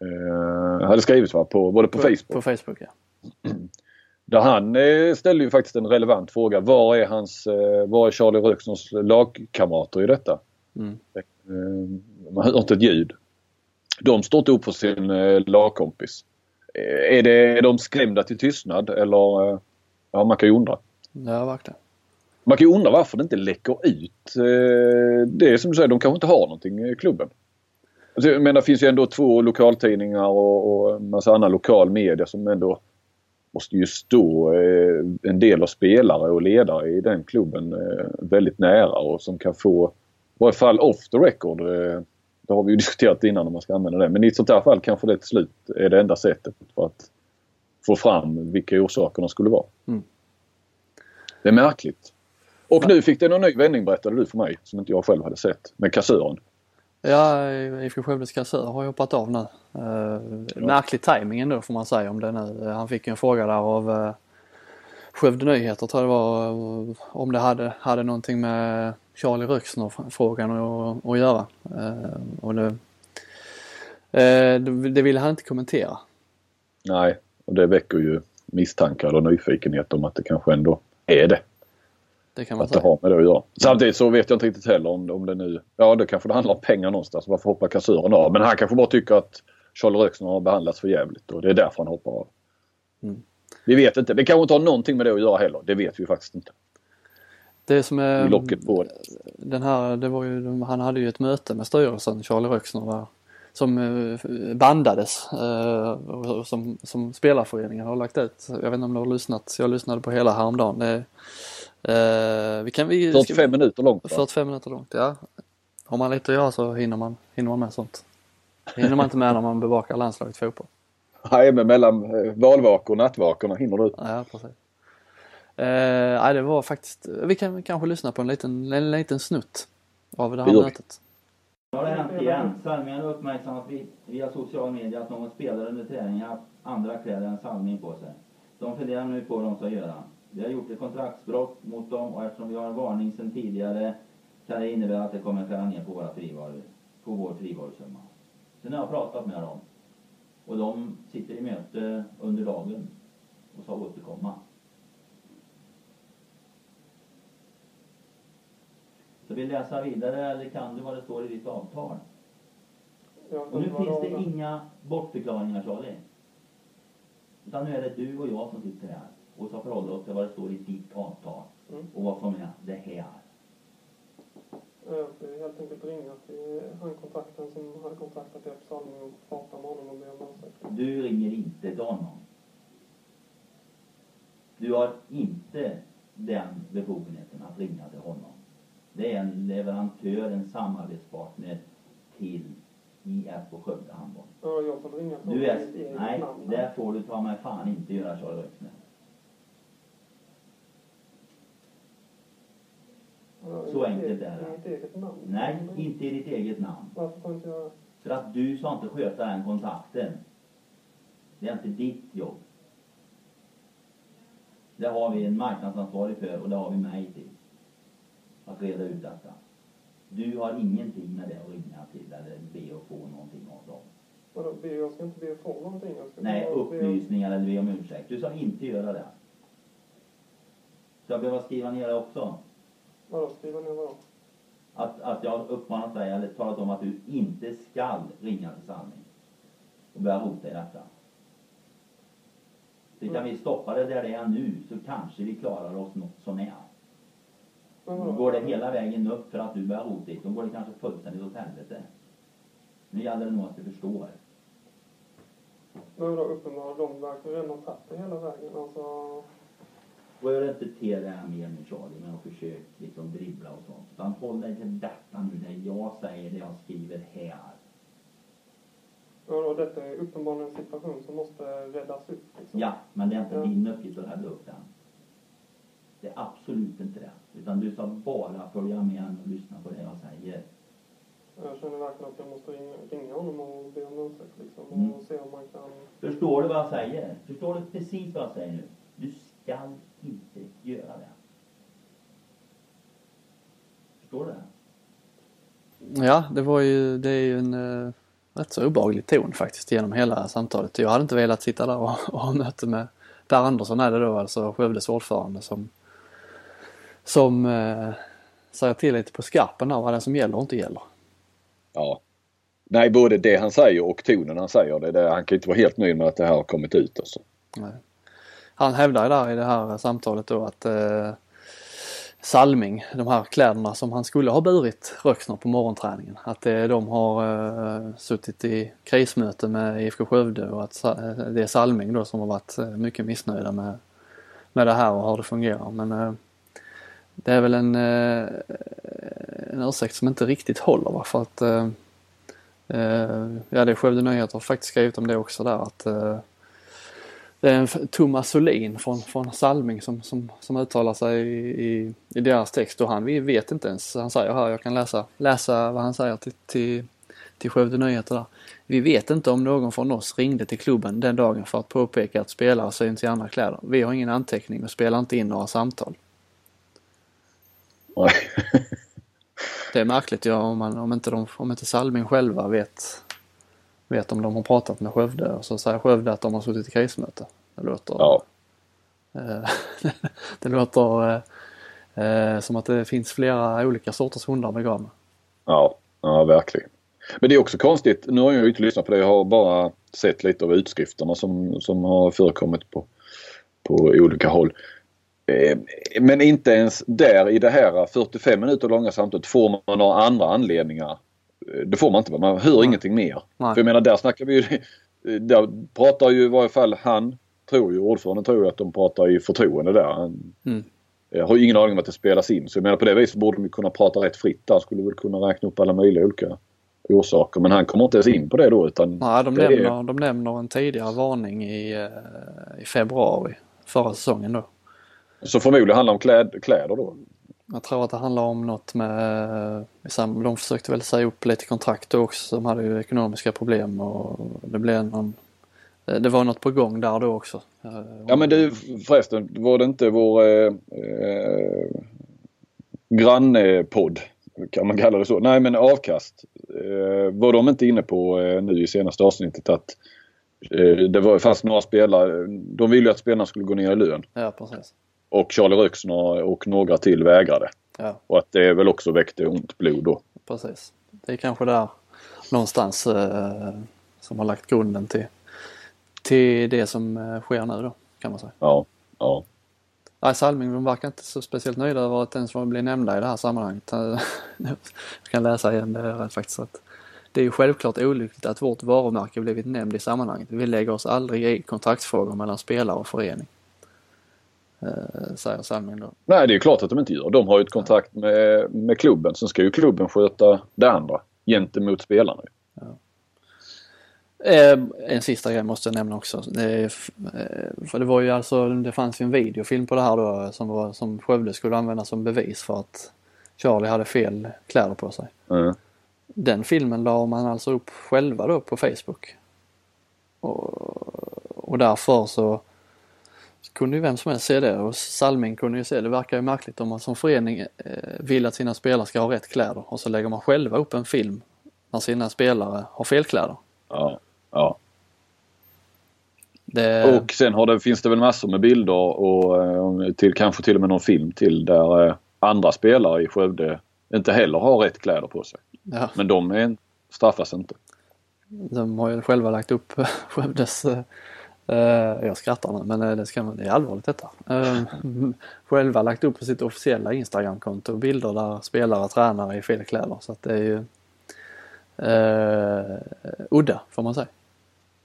eh, hade skrivit va, på, både på, på Facebook. På Facebook ja. Där han eh, ställde ju faktiskt en relevant fråga. Var är hans, eh, var är Charlie Röksons lagkamrater i detta? Mm. Eh, man hör inte ett ljud. De står inte upp för sin eh, lagkompis. Eh, är, det, är de skrämda till tystnad eller? Ja, man kan ju undra. Ja, verkligen. Man kan ju undra varför det inte läcker ut. Eh, det är som du säger, de kanske inte har någonting i klubben. Alltså, jag menar, det finns ju ändå två lokaltidningar och, och en massa annan lokal media som ändå måste ju stå eh, en del av spelare och ledare i den klubben eh, väldigt nära och som kan få, i varje fall off the record, det har vi ju diskuterat innan om man ska använda det, men i ett sånt här fall kanske det till slut är det enda sättet för att få fram vilka orsakerna skulle vara. Mm. Det är märkligt. Och nu fick det någon ny vändning berättade du för mig som inte jag själv hade sett med kassören. Ja, IFK Skövdes kassör har hoppat av nu. Ja. Märklig timing ändå får man säga om det nu. Han fick en fråga där av uh, Skövde Nyheter tror jag det var uh, om det hade, hade någonting med Charlie Röksner-frågan att, att göra. Uh, och det, uh, det ville han inte kommentera. Nej, och det väcker ju misstankar och nyfikenhet om att det kanske ändå är det. Det kan man att säga. det har med det att göra. Samtidigt så vet jag inte riktigt heller om, om det nu... Ja, det kanske det handlar om pengar någonstans. Varför hoppar kassören av? Men han kanske bara tycker att Charlie Röksner har behandlats för jävligt och det är därför han hoppar av. Mm. Vi vet inte. Det kanske inte har någonting med det att göra heller. Det vet vi faktiskt inte. Det som är... Locket på det. Den här, det var ju, han hade ju ett möte med styrelsen, Charlie Röksner, där, som eh, bandades eh, som, som spelarföreningen har lagt ut. Jag vet inte om du har lyssnat. Jag lyssnade på hela häromdagen. Det, Uh, vi kan, vi, 45 minuter långt. Va? 45 minuter långt, ja. Har man lite att göra så hinner man, hinner man med sånt. Det hinner man inte med när man bevakar landslaget fotboll. Nej, men mellan eh, valvakor och nattvakorna hinner du. Ja, precis. Uh, nej, det var faktiskt, vi kan kanske lyssna på en liten, en liten snutt av det här mötet. Nu har det hänt igen. Salmingen har uppmärksammat vi- via social media att någon spelare under träningen haft andra kläder än Salming på sig. De funderar nu på vad de ska göra. Vi har gjort ett kontraktsbrott mot dem och eftersom vi har en varning sedan tidigare kan det innebära att det kommer skära ner på våra frivaror, på vår frivarusumma. Sen har jag pratat med dem och de sitter i möte under dagen och ska återkomma. Så vill läsa vidare eller kan du vad det står i ditt avtal? Och nu finns det inga bortförklaringar Charlie. Utan nu är det du och jag som sitter här och ska förhålla oss till vad det står i ditt avtal. Mm. Och vad som är det här. Jag ska helt enkelt ringa till han kontakten som hade kontaktat er på Salming och prata med honom och be om ursäkt. Du ringer inte till honom. Du har inte den befogenheten att ringa till honom. Det är en leverantör, en samarbetspartner till IFK Skövde Handboll. Ja, jag får ringa till Du honom är... mitt eget Nej, namn. det får du ta mig fan inte göra Charlie Röksner. Ja, i så enkelt är det. I eget namn. Nej, inte i ditt eget namn. Varför får inte jag... För att du ska inte sköta den kontakten. Det är inte ditt jobb. Det har vi en marknadsansvarig för och det har vi mig till. Att reda ut detta. Du har ingenting med det att ringa till eller be att få någonting av dem. Vadå, be- jag ska inte be att få någonting. Jag ska Nej, bara be upplysningar eller be om ursäkt. Du ska inte göra det. Ska jag behöva skriva ner det också? Vadå, skriva ner vadå? Att, att jag uppmanat dig eller talat om att du inte skall ringa till sanning och börja rota i detta. Så kan vi stoppa det där det är nu så kanske vi klarar oss något som är. Då vadå? går det hela vägen upp för att du börjar rota dit. Då går det kanske fullständigt åt helvete. Nu gäller det nog att du förstår. Men vadå, uppenbarligen, de verkar redan tagit det hela vägen. Alltså... Rör inte till det här mer nu Charlie med att försöka liksom dribbla och sånt. Utan håll dig till detta nu, det jag säger, det jag skriver här. Och detta är uppenbarligen en situation som måste räddas upp. Liksom. Ja, men det är inte Ja. din uppgift att rädda upp den. Det är absolut inte det. Utan du ska bara följa med och lyssna på det jag säger. Jag känner verkligen att jag måste ringa, honom och be om ursäkt liksom. Mm. Och se om man kan... Förstår du vad jag säger? Förstår du precis vad jag säger nu? Du ska inte göra det. Förstår du det? Ja, det var ju, det är ju en uh, rätt så obehaglig ton faktiskt genom hela samtalet. Jag hade inte velat sitta där och, och ha möte med Per Andersson är det då, alltså Skövdes ordförande som, som uh, säger till lite på skarpen där vad det är som gäller och inte gäller. Ja. Nej, både det han säger och tonen han säger det. det han kan inte vara helt nöjd med att det här har kommit ut alltså. Nej. Han hävdar ju där i det här samtalet då att eh, Salming, de här kläderna som han skulle ha burit Röksner på morgonträningen, att eh, de har eh, suttit i krismöte med IFK Skövde och att eh, det är Salming då som har varit eh, mycket missnöjda med, med det här och hur det fungerar. Men eh, det är väl en, eh, en ursäkt som inte riktigt håller va? för att eh, eh, ja det är Skövde Nyheter har faktiskt skrivit om det också där att eh, det är en Thomas Solin från, från Salming som, som, som uttalar sig i, i, i deras text och han vi vet inte ens, han säger här, jag kan läsa, läsa vad han säger till, till, till Skövde Nyheter där. Vi vet inte om någon från oss ringde till klubben den dagen för att påpeka att spelare syns i andra kläder. Vi har ingen anteckning och spelar inte in några samtal. Det är märkligt ja, om, man, om, inte de, om inte Salming själva vet, vet om de har pratat med Skövde och så säger Skövde att de har suttit i krismöte. Det låter, Ja. eh, det låter eh, eh, som att det finns flera olika sorters hundar begravna. Ja, ja verkligen. Men det är också konstigt, nu har jag ju inte lyssnat på det, jag har bara sett lite av utskrifterna som, som har förekommit på, på olika håll. Men inte ens där i det här 45 minuter långa samtalet får man några andra anledningar. Det får man inte, man hör Nej. ingenting mer. Nej. För jag menar där snackar vi ju, där pratar ju i varje fall han, tror ju, ordföranden tror ju att de pratar i förtroende där. Han, Mm. jag har ingen aning om att det spelas in så jag menar på det viset borde de kunna prata rätt fritt där. Skulle väl kunna räkna upp alla möjliga olika orsaker. Men han kommer inte ens in på det då utan Nej, de det är- nämner, de nämner en tidigare varning i, eh, i februari förra säsongen då. Så förmodligen handlar det om kläd, kläder då. Jag tror att det handlar om något med, sam- de försökte väl säga upp lite kontrakt också. De hade ju ekonomiska problem och det blev någon, det var något på gång där då också. Eh, Ja men du förresten, var det inte vår eh, eh, grannpodd, kan man kalla det så? Nej men avkast. Eh, var de inte inne på eh, nu i senaste avsnittet att eh, det var, fanns några spelare, de ville ju att spelarna skulle gå ner i lön. Ja, precis. Och Charlie Röksner och några till vägrade. Ja, Och att det väl också väckte ont blod då. precis. Det är kanske där någonstans eh, som har lagt grunden till, till det som eh, sker nu då, kan man säga. Ja, ja. Nej, Salming de verkar inte så speciellt nöjda över att ens bli nämnda i det här sammanhanget. Jag kan läsa igen det här faktiskt. Att det är ju självklart olyckligt att vårt varumärke blivit nämnd i sammanhanget. Vi lägger oss aldrig i kontraktsfrågor mellan spelare och förening. Eh, säger Salming då. Nej det är klart att de inte gör. De har ju ett kontrakt med, med klubben. Sen ska ju klubben sköta det andra gentemot spelarna. Eh, en sista grej måste jag nämna också. Eh, för det var ju alltså, det fanns ju en videofilm på det här då som, var, som Skövde skulle använda som bevis för att Charlie hade fel kläder på sig. Mm. Den filmen la man alltså upp själva då på Facebook. Och, och därför så kunde ju vem som helst se det och Salming kunde ju se det. Det verkar ju märkligt om man som förening eh, vill att sina spelare ska ha rätt kläder och så lägger man själva upp en film när sina spelare har fel kläder. Ja, ja. Det, Och sen det, finns det väl massor med bilder och eh, till, kanske till och med någon film till där eh, andra spelare i Skövde inte heller har rätt kläder på sig. ja, Men de är, straffas inte. de har ju själva lagt upp Skövdes jag skrattar nu men eh, det, ska, man- det är allvarligt detta. Eh, själva lagt upp på sitt officiella Instagramkonto bilder där spelare tränar i fel kläder så att det är ju eh, udda får man säga.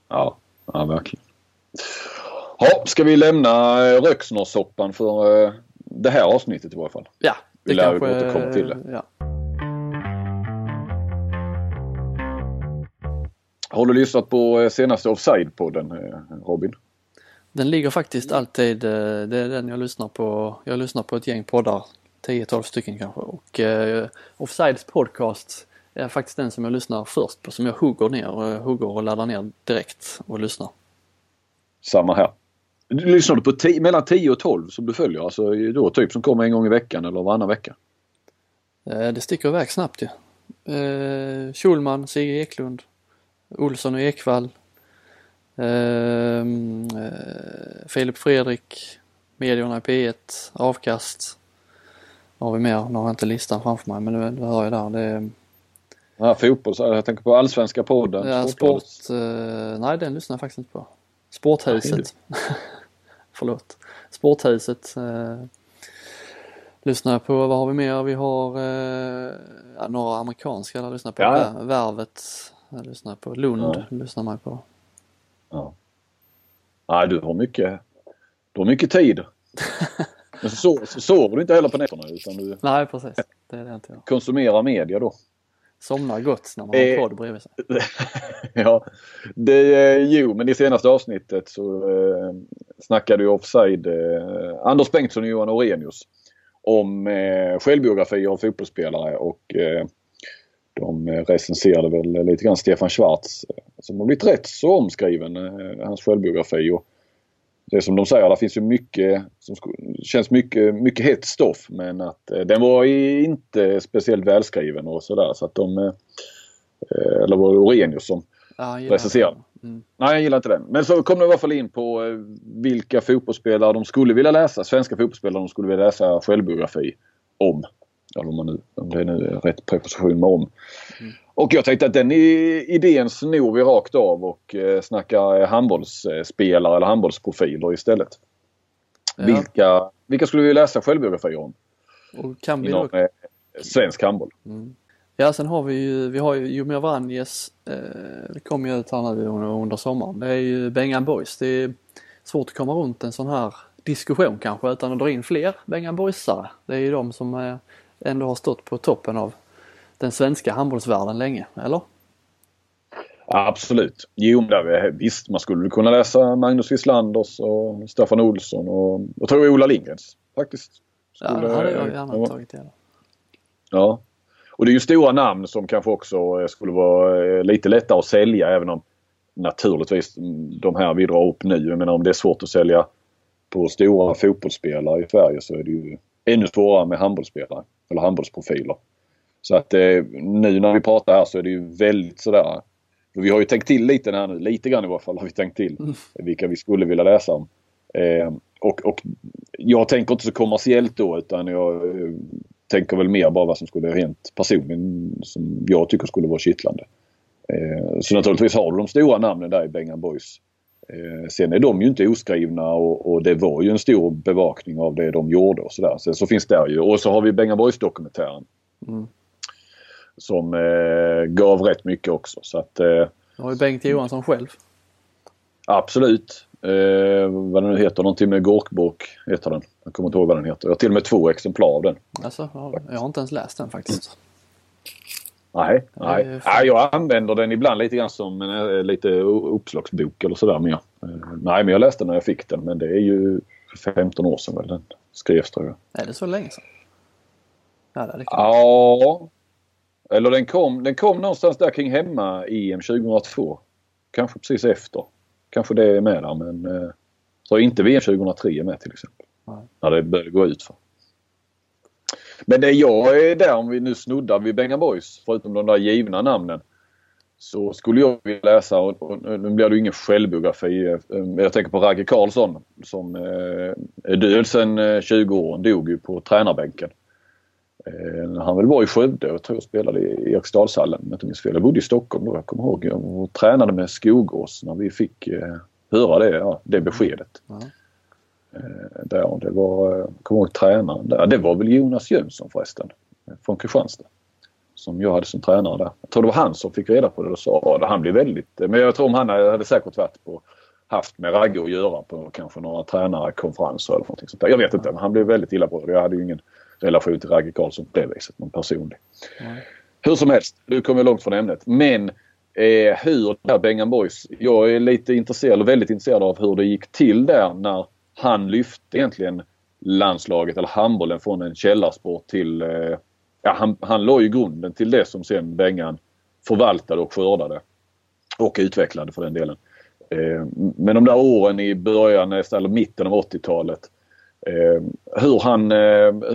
Ja, ja verkligen. Ja, ska vi lämna eh, Röksnersoppan för eh, det här avsnittet i varje fall? Ja, Vi lär ju återkomma till det. Ja. Har du lyssnat på senaste Offside-podden Robin? Den ligger faktiskt alltid, det är den jag lyssnar på. Jag lyssnar på ett gäng poddar, 10-12 stycken kanske. Och eh, Offsides podcast är faktiskt den som jag lyssnar först på, som jag hugger ner, hugger och laddar ner direkt och lyssnar. Samma här. Lyssnar du på tio, mellan 10 och 12 som du följer? Alltså då typ som kommer en gång i veckan eller varannan vecka? Eh, det sticker iväg snabbt ju. Ja. Eh, Schulman, Sigge Eklund, Olsson och Ekvall. Eh, Filip Fredrik, Medierna i P1, Avkast. Vad har vi mer? Nu har jag inte listan framför mig men det, hör jag där. Det är... Ja, fotboll, jag tänker på Allsvenska podden. Ja, sport, eh, nej den lyssnar jag faktiskt inte på. Sporthuset. Förlåt. Sporthuset. Eh, lyssnar på, vad har vi mer? Vi har eh, några amerikanska jag lyssnar på. Ja. Värvet. Jag lyssnar på Lund. Ja. Lyssnar man på. Ja. Nej, du har mycket, du har mycket tid. Men så, så sover du inte heller på nätterna utan du Nej precis, det är det inte jag. konsumerar media då. Somnar gott när man har en podd bredvid sig. ja, det, eh, jo men i senaste avsnittet så eh, snackade ju Offside eh, Anders Bengtsson och Johan Orenius om eh, självbiografier av fotbollsspelare och eh, de recenserade väl lite grann Stefan Schwarz eh, som har blivit rätt så omskriven, eh, hans självbiografi. Och det som de säger, det finns ju mycket som känns mycket, mycket hett stoff men att eh, den var inte speciellt välskriven och sådär så att de eller var det Orenius som ja, recenserade. Mm. Nej, jag gillar inte den. Men så kom de i alla fall in på vilka fotbollsspelare de skulle vilja läsa, svenska fotbollsspelare de skulle vilja läsa självbiografi om. Eller om, man nu, om det är nu är rätt preposition med om. Mm. Och jag tänkte att den idén snor vi rakt av och eh, snackar handbollsspelare eller handbollsprofiler istället. Ja. Vilka, vilka skulle vi läsa självbiografier om? Och kan vi Inom då... eh, svensk handboll. Mm. Ja sen har vi ju, vi har ju Jumir Vranjes, eh, det kom ju ut här nu under sommaren. Det är ju Bengan Boys. Det är svårt att komma runt en sån här diskussion kanske utan att dra in fler Bengan Boysare. Det är ju de som eh, ändå har stått på toppen av den svenska handbollsvärlden länge, eller? Absolut. Jo, där, visst man skulle kunna läsa Magnus Wislanders och Staffan Olsson och jag tror Ola Lindgrens faktiskt. Skulle, ja, det hade jag gärna tagit del Ja. Och det är ju stora namn som kanske också eh, skulle vara eh, lite lättare att sälja även om naturligtvis mm, de här vi drar upp nu. Jag menar om det är svårt att sälja på stora fotbollsspelare i Sverige så är det ju ännu svårare med handbollsspelare eller handbollsprofiler. Så att eh, nu när vi pratar här så är det ju väldigt sådär. Vi har ju tänkt till lite här nu, lite grann i varje fall har vi tänkt till mm. vilka vi skulle vilja läsa om. Eh, och, och jag tänker inte så kommersiellt då utan jag eh, tänker väl mer bara vad som skulle rent personligen som jag tycker skulle vara kittlande. Eh, så naturligtvis har du de stora namnen där i Bengan Boys. Eh, sen är de ju inte oskrivna och, och, det var ju en stor bevakning av det de gjorde och sådär. Sen så finns det ju och så har vi Bengan Boys dokumentären. Mm som eh, gav rätt mycket också. Så att, eh, har ju Bengt Johansson själv. Absolut. Eh, vad den nu heter, någonting med Gorkburk heter den. Jag kommer inte ihåg vad den heter. Jag har till och med två exemplar av den. Alltså, jag har inte ens läst den faktiskt. Nej, nej. nej jag använder den ibland lite grann som en eh, lite uppslagsbok eller sådär mer. Eh, nej men jag läste när jag fick den men det är ju 15 år sedan väl den skrevs tror jag. Är det så länge sedan? Ja, det ja eller den kom, den kom någonstans där kring hemma-EM 2002. Kanske precis efter. Kanske det är med där men eh, så inte VM 2003 är med till exempel. Nej. När det började gå ut för. Men det jag är där om vi nu snuddar vid Bengan Boys förutom de där givna namnen. Så skulle jag vilja läsa, och, och nu blir det ingen självbiografi, eh, jag tänker på Ragge Karlsson som eh, är död sedan eh, 20 år. dog ju på tränarbänken. Eh, han väl var i Skövde och tror jag spelade i Eriksdalshallen om jag inte minns fel. Jag bodde i Stockholm då. Jag kommer ihåg. Jag tränade med Skogås när vi fick eh, höra det, ja, det beskedet. Mm. Eh, där, det var, jag kommer ihåg tränaren där. Det var väl Jonas Jönsson förresten. Från Kristianstad. Som jag hade som tränare där. Jag tror det var han som fick reda på det och sa att han blev väldigt... Men jag tror om han hade säkert varit på haft med Ragge att göra på kanske några tränarkonferenser eller någonting sånt där. Jag vet inte men han blev väldigt illa berörd. Jag hade ju ingen relation till Ragge Karlsson på det viset, någon personlig. Mm. Hur som helst, du kommer långt från ämnet. Men hur där Bengan Boys, jag är lite intresserad, eller väldigt intresserad av hur det gick till där när han lyfte egentligen landslaget eller handbollen från en källarsport till, eh, ja han, han la ju grunden till det som sen Bengan förvaltade och skördade. Och utvecklade för den delen. Eh, men de där åren i början eller mitten av 80-talet. Eh, hur, han,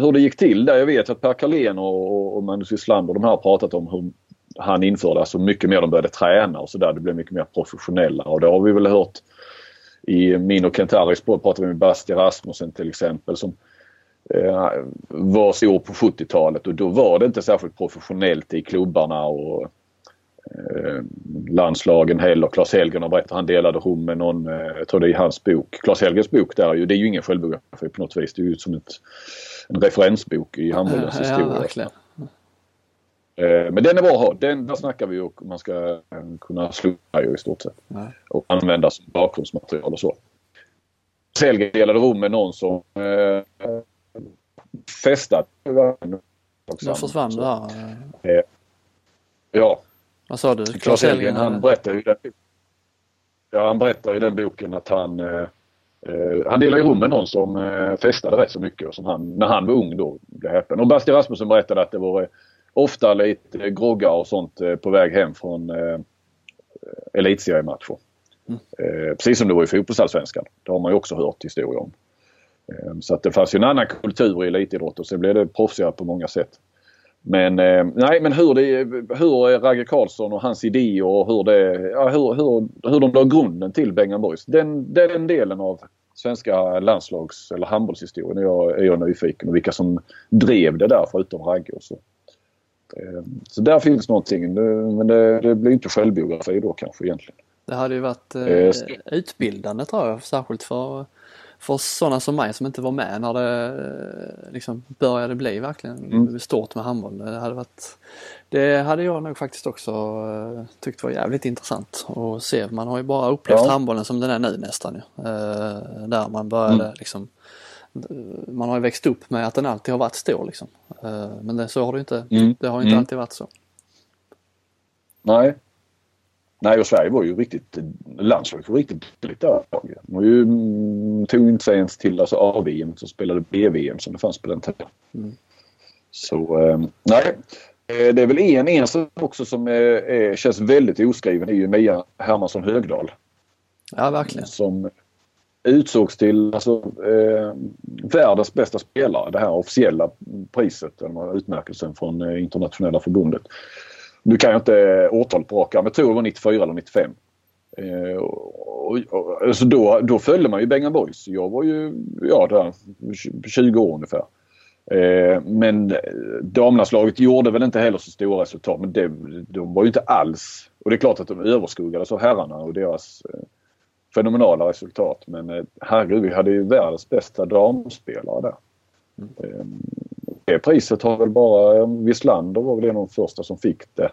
hur det gick till där. Jag vet att Per Carlén och, och Magnus Wislander de här har pratat om hur han införde alltså mycket mer de började träna och sådär. Det blev mycket mer professionella och det har vi väl hört i min och Kent-Harrys podd pratade vi med Basti Rasmussen till exempel som eh, var stor på 70-talet och då var det inte särskilt professionellt i klubbarna och eh, landslagen heller. Claes Helgen har berättat han delade rum med någon, eh, jag tror det är i hans bok. Claes Helgens bok där, det är ju ingen självbiografi på något vis. Det är ju som ett, en referensbok i handbollens ja, historia. Ja, men den är bra att ha. Den, där snackar vi och man ska eh, kunna slumpa i stort sett. Nej. Och använda som bakgrundsmaterial och så. Selge delade rum med någon som eh, festade. Nu försvann det där. Eh, ja. Vad sa du? Claes Helgen han berättar ju den, ja, han berättar i den boken att han eh, eh, han delade rum med någon som eh, festade rätt så mycket och som han, när han var ung då blev häpen. Och Bastian Rasmussen berättade att det var ofta lite groggar och sånt eh, på väg hem från eh, elitseriematcher. Mm. Eh, precis som det var i fotbollsallsvenskan. Det har man ju också hört historier om. Eh, så att det fanns ju en annan kultur i elitidrott och sen blev det proffsigare på många sätt. Men eh, nej men hur, det, hur Ragge Karlsson och hans idéer och hur, det, ja, hur, hur, hur de la grunden till Bengan Boys. Den, den delen av svenska landslags eller handbollshistorien är jag, är jag nyfiken och vilka som drev det där förutom Ragge och så. Eh, så där finns någonting men det, det blir inte självbiografi då kanske egentligen. Det hade ju varit eh, eh utbildande tror jag, särskilt för, för sådana som mig som inte var med när det eh, liksom började bli verkligen mm. stort med handboll. Det hade, varit, det hade jag nog faktiskt också tyckt var jävligt intressant att se. Man har ju bara upplevt ja. handbollen som den är nu nästan ju. Där man började mm. liksom man har ju växt upp med att den alltid har varit stor liksom. Eh, men det, så har det inte, mm. det har inte mm. alltid varit så. Nej. Nej och Sverige var ju riktigt, landslaget var riktigt dåligt där. De ju, mm, tog inte sig ens till alltså A-VM som spelade B-VM som det fanns på den tiden. Mm. Så eh, nej. Eh, det är väl en, en som också som är, är, känns väldigt oskriven är ju Mia Hermansson Högdahl. Ja verkligen. Som utsågs till alltså, eh, världens bästa spelare. Det här officiella priset, eller utmärkelsen från eh, internationella förbundet. Nu kan jag inte årtalet på raka, men jag tror det var 94 eller 95. Eh, och, och, alltså då, då följde man ju Bengan Boys. Jag var ju ja, där, 20 år ungefär. Eh, men eh, damlandslaget gjorde väl inte heller så stora resultat men det, de var ju inte alls... Och det är klart att de överskuggades av alltså herrarna och deras eh, fenomenala resultat. Men eh, herregud, vi hade ju världens bästa damspelare där. Mm. Det priset har väl bara Wislander var väl en av de första som fick det.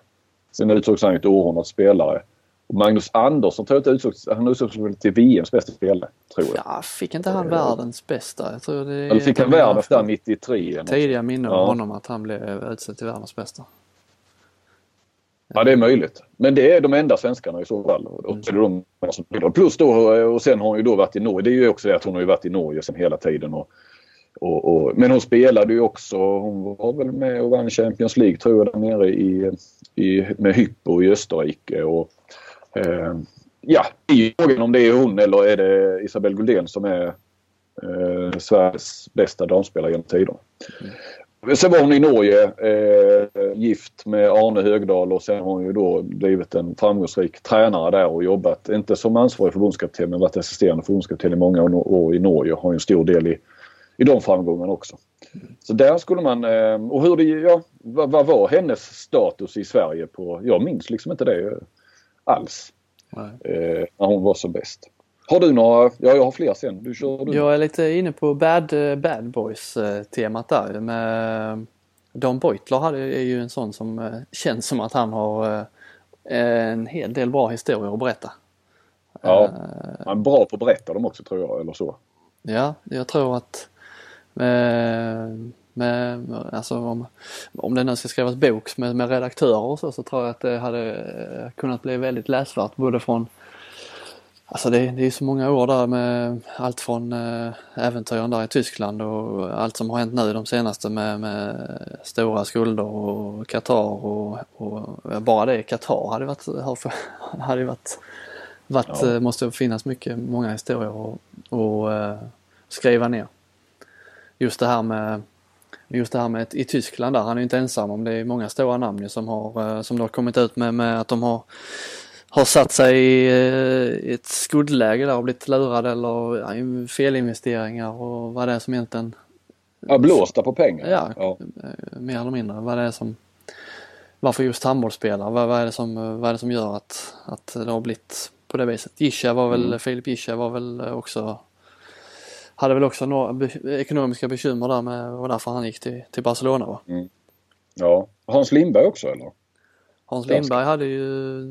Sen utsågs han ju till århundradets spelare. Och Magnus Andersson tror jag utsågs, han utsågs till VMs bästa spelare. Tror jag. Ja, fick inte han världens bästa? Jag tror det Eller fick han världens där 93? Tidiga minnen av ja. honom att han blev utsedd till världens bästa. Ja det är möjligt. Men det är de enda svenskarna i så fall. Och mm. de som Plus då och sen har hon ju då varit i Norge. Det är ju också det att hon har ju varit i Norge sen hela tiden. Och, och, och, men hon spelade ju också. Hon var väl med och vann Champions League tror jag där nere i, i, med Hypo i Österrike. Och, eh, ja, i frågan om det är hon eller är det Isabelle Guldén som är eh, Sveriges bästa damspelare genom tiderna. Sen var hon i Norge eh, gift med Arne Högdahl och sen har hon ju då blivit en framgångsrik tränare där och jobbat, inte som ansvarig förbundskapten men varit assisterande förbundskapten i många år i Norge och har en stor del i, i de framgångarna också. Så där skulle man, eh, och hur det, ja, vad, vad, var hennes status i Sverige på, jag minns liksom inte det alls. Eh, när hon var som bäst. Har du några? Ja, jag har fler sen. Du kör du. Jag är lite inne på Bad, eh, bad Boys-temat eh, där med eh, Don Beutler hade, är ju en sån som känns som att han har en hel del bra historier att berätta. Ja, han är bra på att berätta dem också tror jag eller så. Ja, jag tror att med, Med, alltså om, om det nu ska skrivas bok med, med redaktörer och så, så tror jag att det hade kunnat bli väldigt läsvärt både från Alltså det, det är så många år där med allt från äh, äventyren där i Tyskland och allt som har hänt nu de senaste med, med stora skulder och Qatar och, och bara det Qatar hade varit, hade varit, varit ja. Eh, måste finnas mycket, många historier att äh, skriva ner. Just det här med Just det här med i Tyskland där, han är inte ensam om det är många stora namn som har, som har kommit ut med, med att de har har satt sig i ett skuldläge där och blivit lurade eller ja, felinvesteringar och vad det är som egentligen... Ja, blåsta på pengar. Ja, ja, eh, mer eller mindre. Vad det är som... Varför just handbollsspelare? Vad, vad, är det som, vad är det som gör att, att det har blivit på det viset? Gisha var väl, mm. Filip Gisha var väl också hade väl också några be ekonomiska bekymmer där med och därför han gick till, till Barcelona va? Mm. Ja, Hans Lindberg också eller? Hans Lindberg hade ju,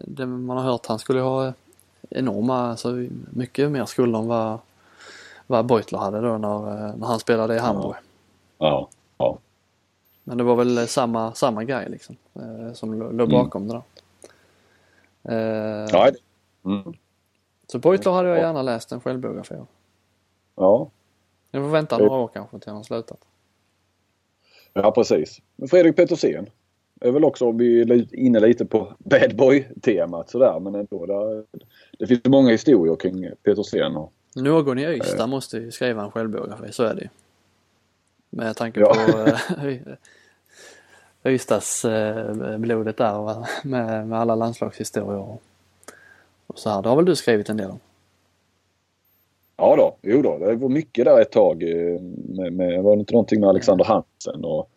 det man har hört, han skulle ha enorma, alltså mycket mer skulder än vad, vad Beutler hade då när, när han spelade i Hamburg. Ja. ja. Men det var väl samma, samma grej liksom eh, som låg mm. bakom mm. det där. Eh, ja. Mm. Så Beutler hade jag gärna läst en självbiografi av. Ja. Jag får vänta några år kanske till han har slutat. Ja precis. Fredrik Petersen är väl också, vi är inne lite på bad boy-temat sådär men ändå. Där, det finns många historier kring Petersen. Och, Någon i Ystad äh, måste ju skriva en självbiografi, så är det ju. Med tanke ja. på äh, Ystads äh, blodet där med, med alla landslagshistorier och, och så här. Det har väl du skrivit en del om? Ja då, jo då. Det var mycket där ett tag. Med, med, var det inte någonting med Alexander Hansen och...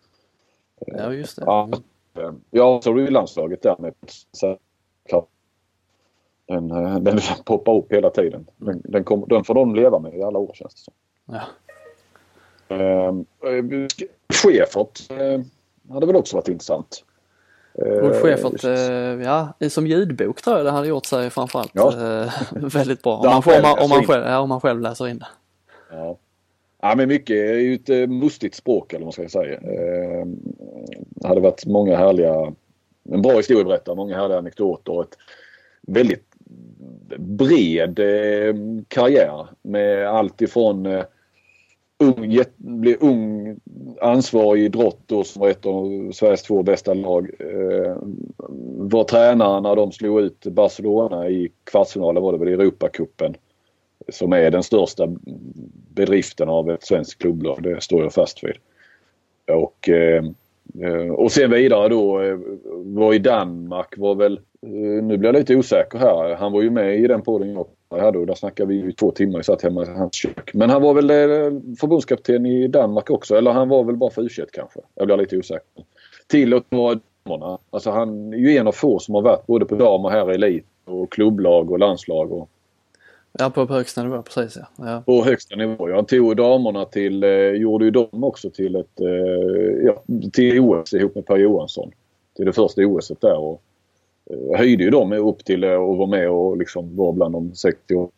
Ja just det. Ja, Ja, så landslaget där med. Så, den, eh, den poppar upp hela tiden. Den, den, kom, den får de leva med i alla år känns det som. Ja. Ehm, eh, Schäfert eh, hade väl också varit intressant. Ulf Schäfert, eh, ja som ljudbok tror jag det hade gjort sig framförallt ja. eh, väldigt bra. Om man, om, man, om, man själv, ja, om man själv läser in det. Ja. Ja men mycket är ju ett eh, mustigt språk eller vad man ska säga. Eh, det hade varit många härliga, en bra historieberättare, många härliga anekdoter och ett väldigt bred eh, karriär med allt ifrån eh, ung, bli ung ansvarig idrott då som var ett av Sveriges två bästa lag. Eh, var tränare när de slog ut Barcelona i kvartsfinalen var det väl i Europacupen som är den största bedriften av ett svenskt klubblag. Det står jag fast vid. Och, eh, eh, och sen vidare då eh, var i Danmark var väl, nu blir jag lite osäker här. Han var ju med i den podden jag hade och där snackade vi i två timmar. Jag satt hemma i hans kök. Men han var väl förbundskapten i Danmark också eller han var väl bara för u kanske. Jag blir lite osäker. Till att vara damerna. Alltså han är ju en av få som har varit både på dam och här i elit och klubblag och landslag. Och, Ja, på, på högsta nivå precis ja. ja. På högsta nivå. Jag tog damerna till, eh, gjorde ju dem också till ett, eh, ja, till OS ihop med Per Johansson. Till det första OSet där och eh, höjde ju dem upp till eh, att vara med och liksom vara bland de 68.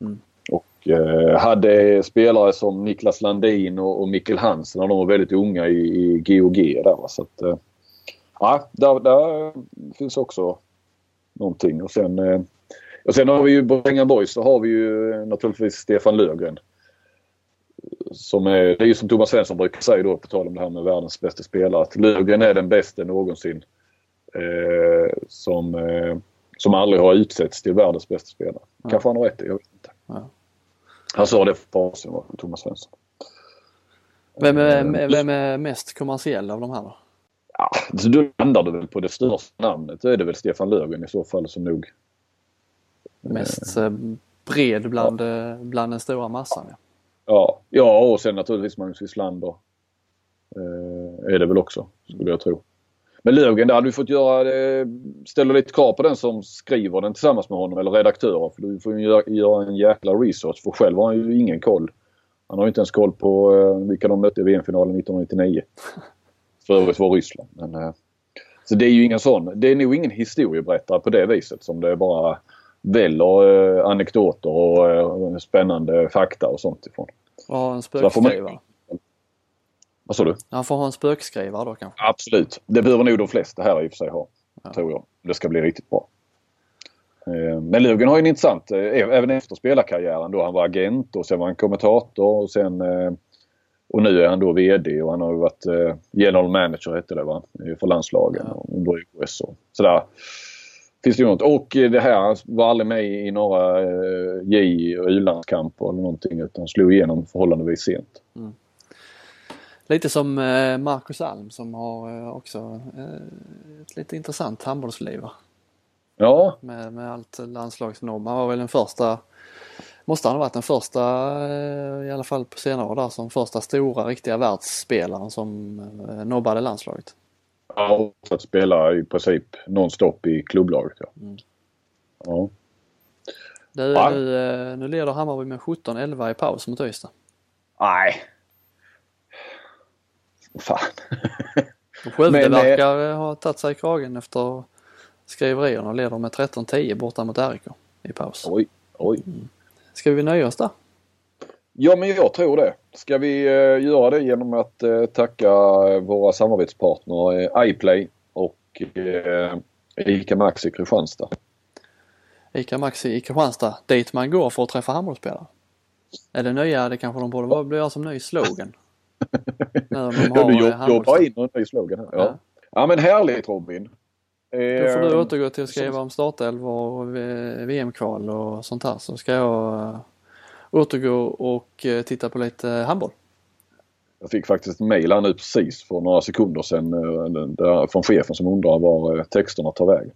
Mm. Och eh, hade spelare som Niklas Landin och, och Mikkel Hansen när de var väldigt unga i, i GOG där. Så att, eh, ja, där, där finns också någonting och sen eh, och sen har vi ju Brängan Boys så har vi ju naturligtvis Stefan Löfgren. Som är, det är ju som Thomas Svensson brukar säga då på tal om det här med världens bästa spelare. Att Löfgren är den bästa någonsin. Eh, som, eh, som aldrig har utsetts till världens bästa spelare. Ja. Kanske han har rätt i, jag vet inte. Ja. Han sa det för ett sedan, Thomas Svensson. Vem är, eh, vem är mest kommersiell av de här då? Ja, så då landar du väl på det största namnet. Då är det väl Stefan Löfgren i så fall som nog mest eh, bred bland, ja. bland den stora massan. Ja. ja, ja och sen naturligtvis Magnus Wislander eh, är det väl också skulle jag tro. Men Löfgren, där hade du fått göra, eh, ställa lite krav på den som skriver den tillsammans med honom eller redaktörer. För du får ju göra, göra en jäkla research för själv har han ju ingen koll. Han har ju inte ens koll på eh, vilka de mötte i VM-finalen 1999. För övrigt var Ryssland. Men, eh, så det är ju ingen sån. Det är nog ingen historieberättare på det viset som det är bara väller eh, anekdoter och eh, spännande fakta och sånt ifrån. Ja, en spökskrivare. Vad sa du? Han får ha en spökskrivare då kanske? Absolut. Det behöver nog de flesta här i och för sig ha. Ja. Tror jag. Det ska bli riktigt bra. Eh, men Löfgren har ju en intressant, eh, även efter spelarkarriären då han var agent och sen var han kommentator och sen eh, och nu är han då VD och han har varit general manager hette det va? För landslagen ja. under OS och sådär. Finns det ju något. Och det här, var aldrig med i några J och U-landskamper eller någonting utan slog igenom förhållandevis sent. Mm. Lite som Marcus Alm som har också ett lite intressant handbollsliv. Ja. Med, med allt landslagsnobb. Han var väl den första, måste han ha varit den första eh, i alla fall på senare år där som första stora riktiga världsspelaren som eh, nobbade landslaget. Ja, att spela i princip nonstop i klubblaget ja. Mm. ja. Du, ja. Nu, eh, nu leder Hammarby med 17-11 i paus mot Ystad. Nej. Fan. Skövde Men, verkar ha tagit sig i kragen efter skriverierna leder med 13-10 borta mot RIK i paus. Oj, oj. Mm. Ska vi nöja oss där? Ja men jag tror det. Ska vi uh, göra det genom att uh, tacka våra samarbetspartner iPlay och ICA Maxi Kristianstad. ICA Maxi i Kristianstad, dit man går för att träffa handbollsspelare. Är det nya? Det kanske de borde bli som ny slogan. När de har ja, du jobbar in en ny slogan här. Ja. ja. ja men härligt Robin. Då får du ehm, återgå till att skriva om startelvor och VM-kval och sånt här så ska jag eh, återgå och eh, titta på lite handboll. Jag fick faktiskt ett mejl här nu precis för några sekunder sedan eh, från chefen som undrar var texterna tar vägen.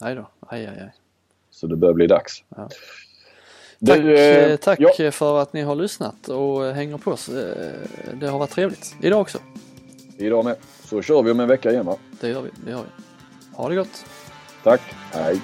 Nej då, aj aj aj. Så det börjar bli dags. Ja. Tack, du, tack ja. för att ni har lyssnat och hänger på oss. Det har varit trevligt idag också. Idag med. Så kör vi om en vecka igen va? Det gör vi, det gör vi. Ha det gott! Tack, hej!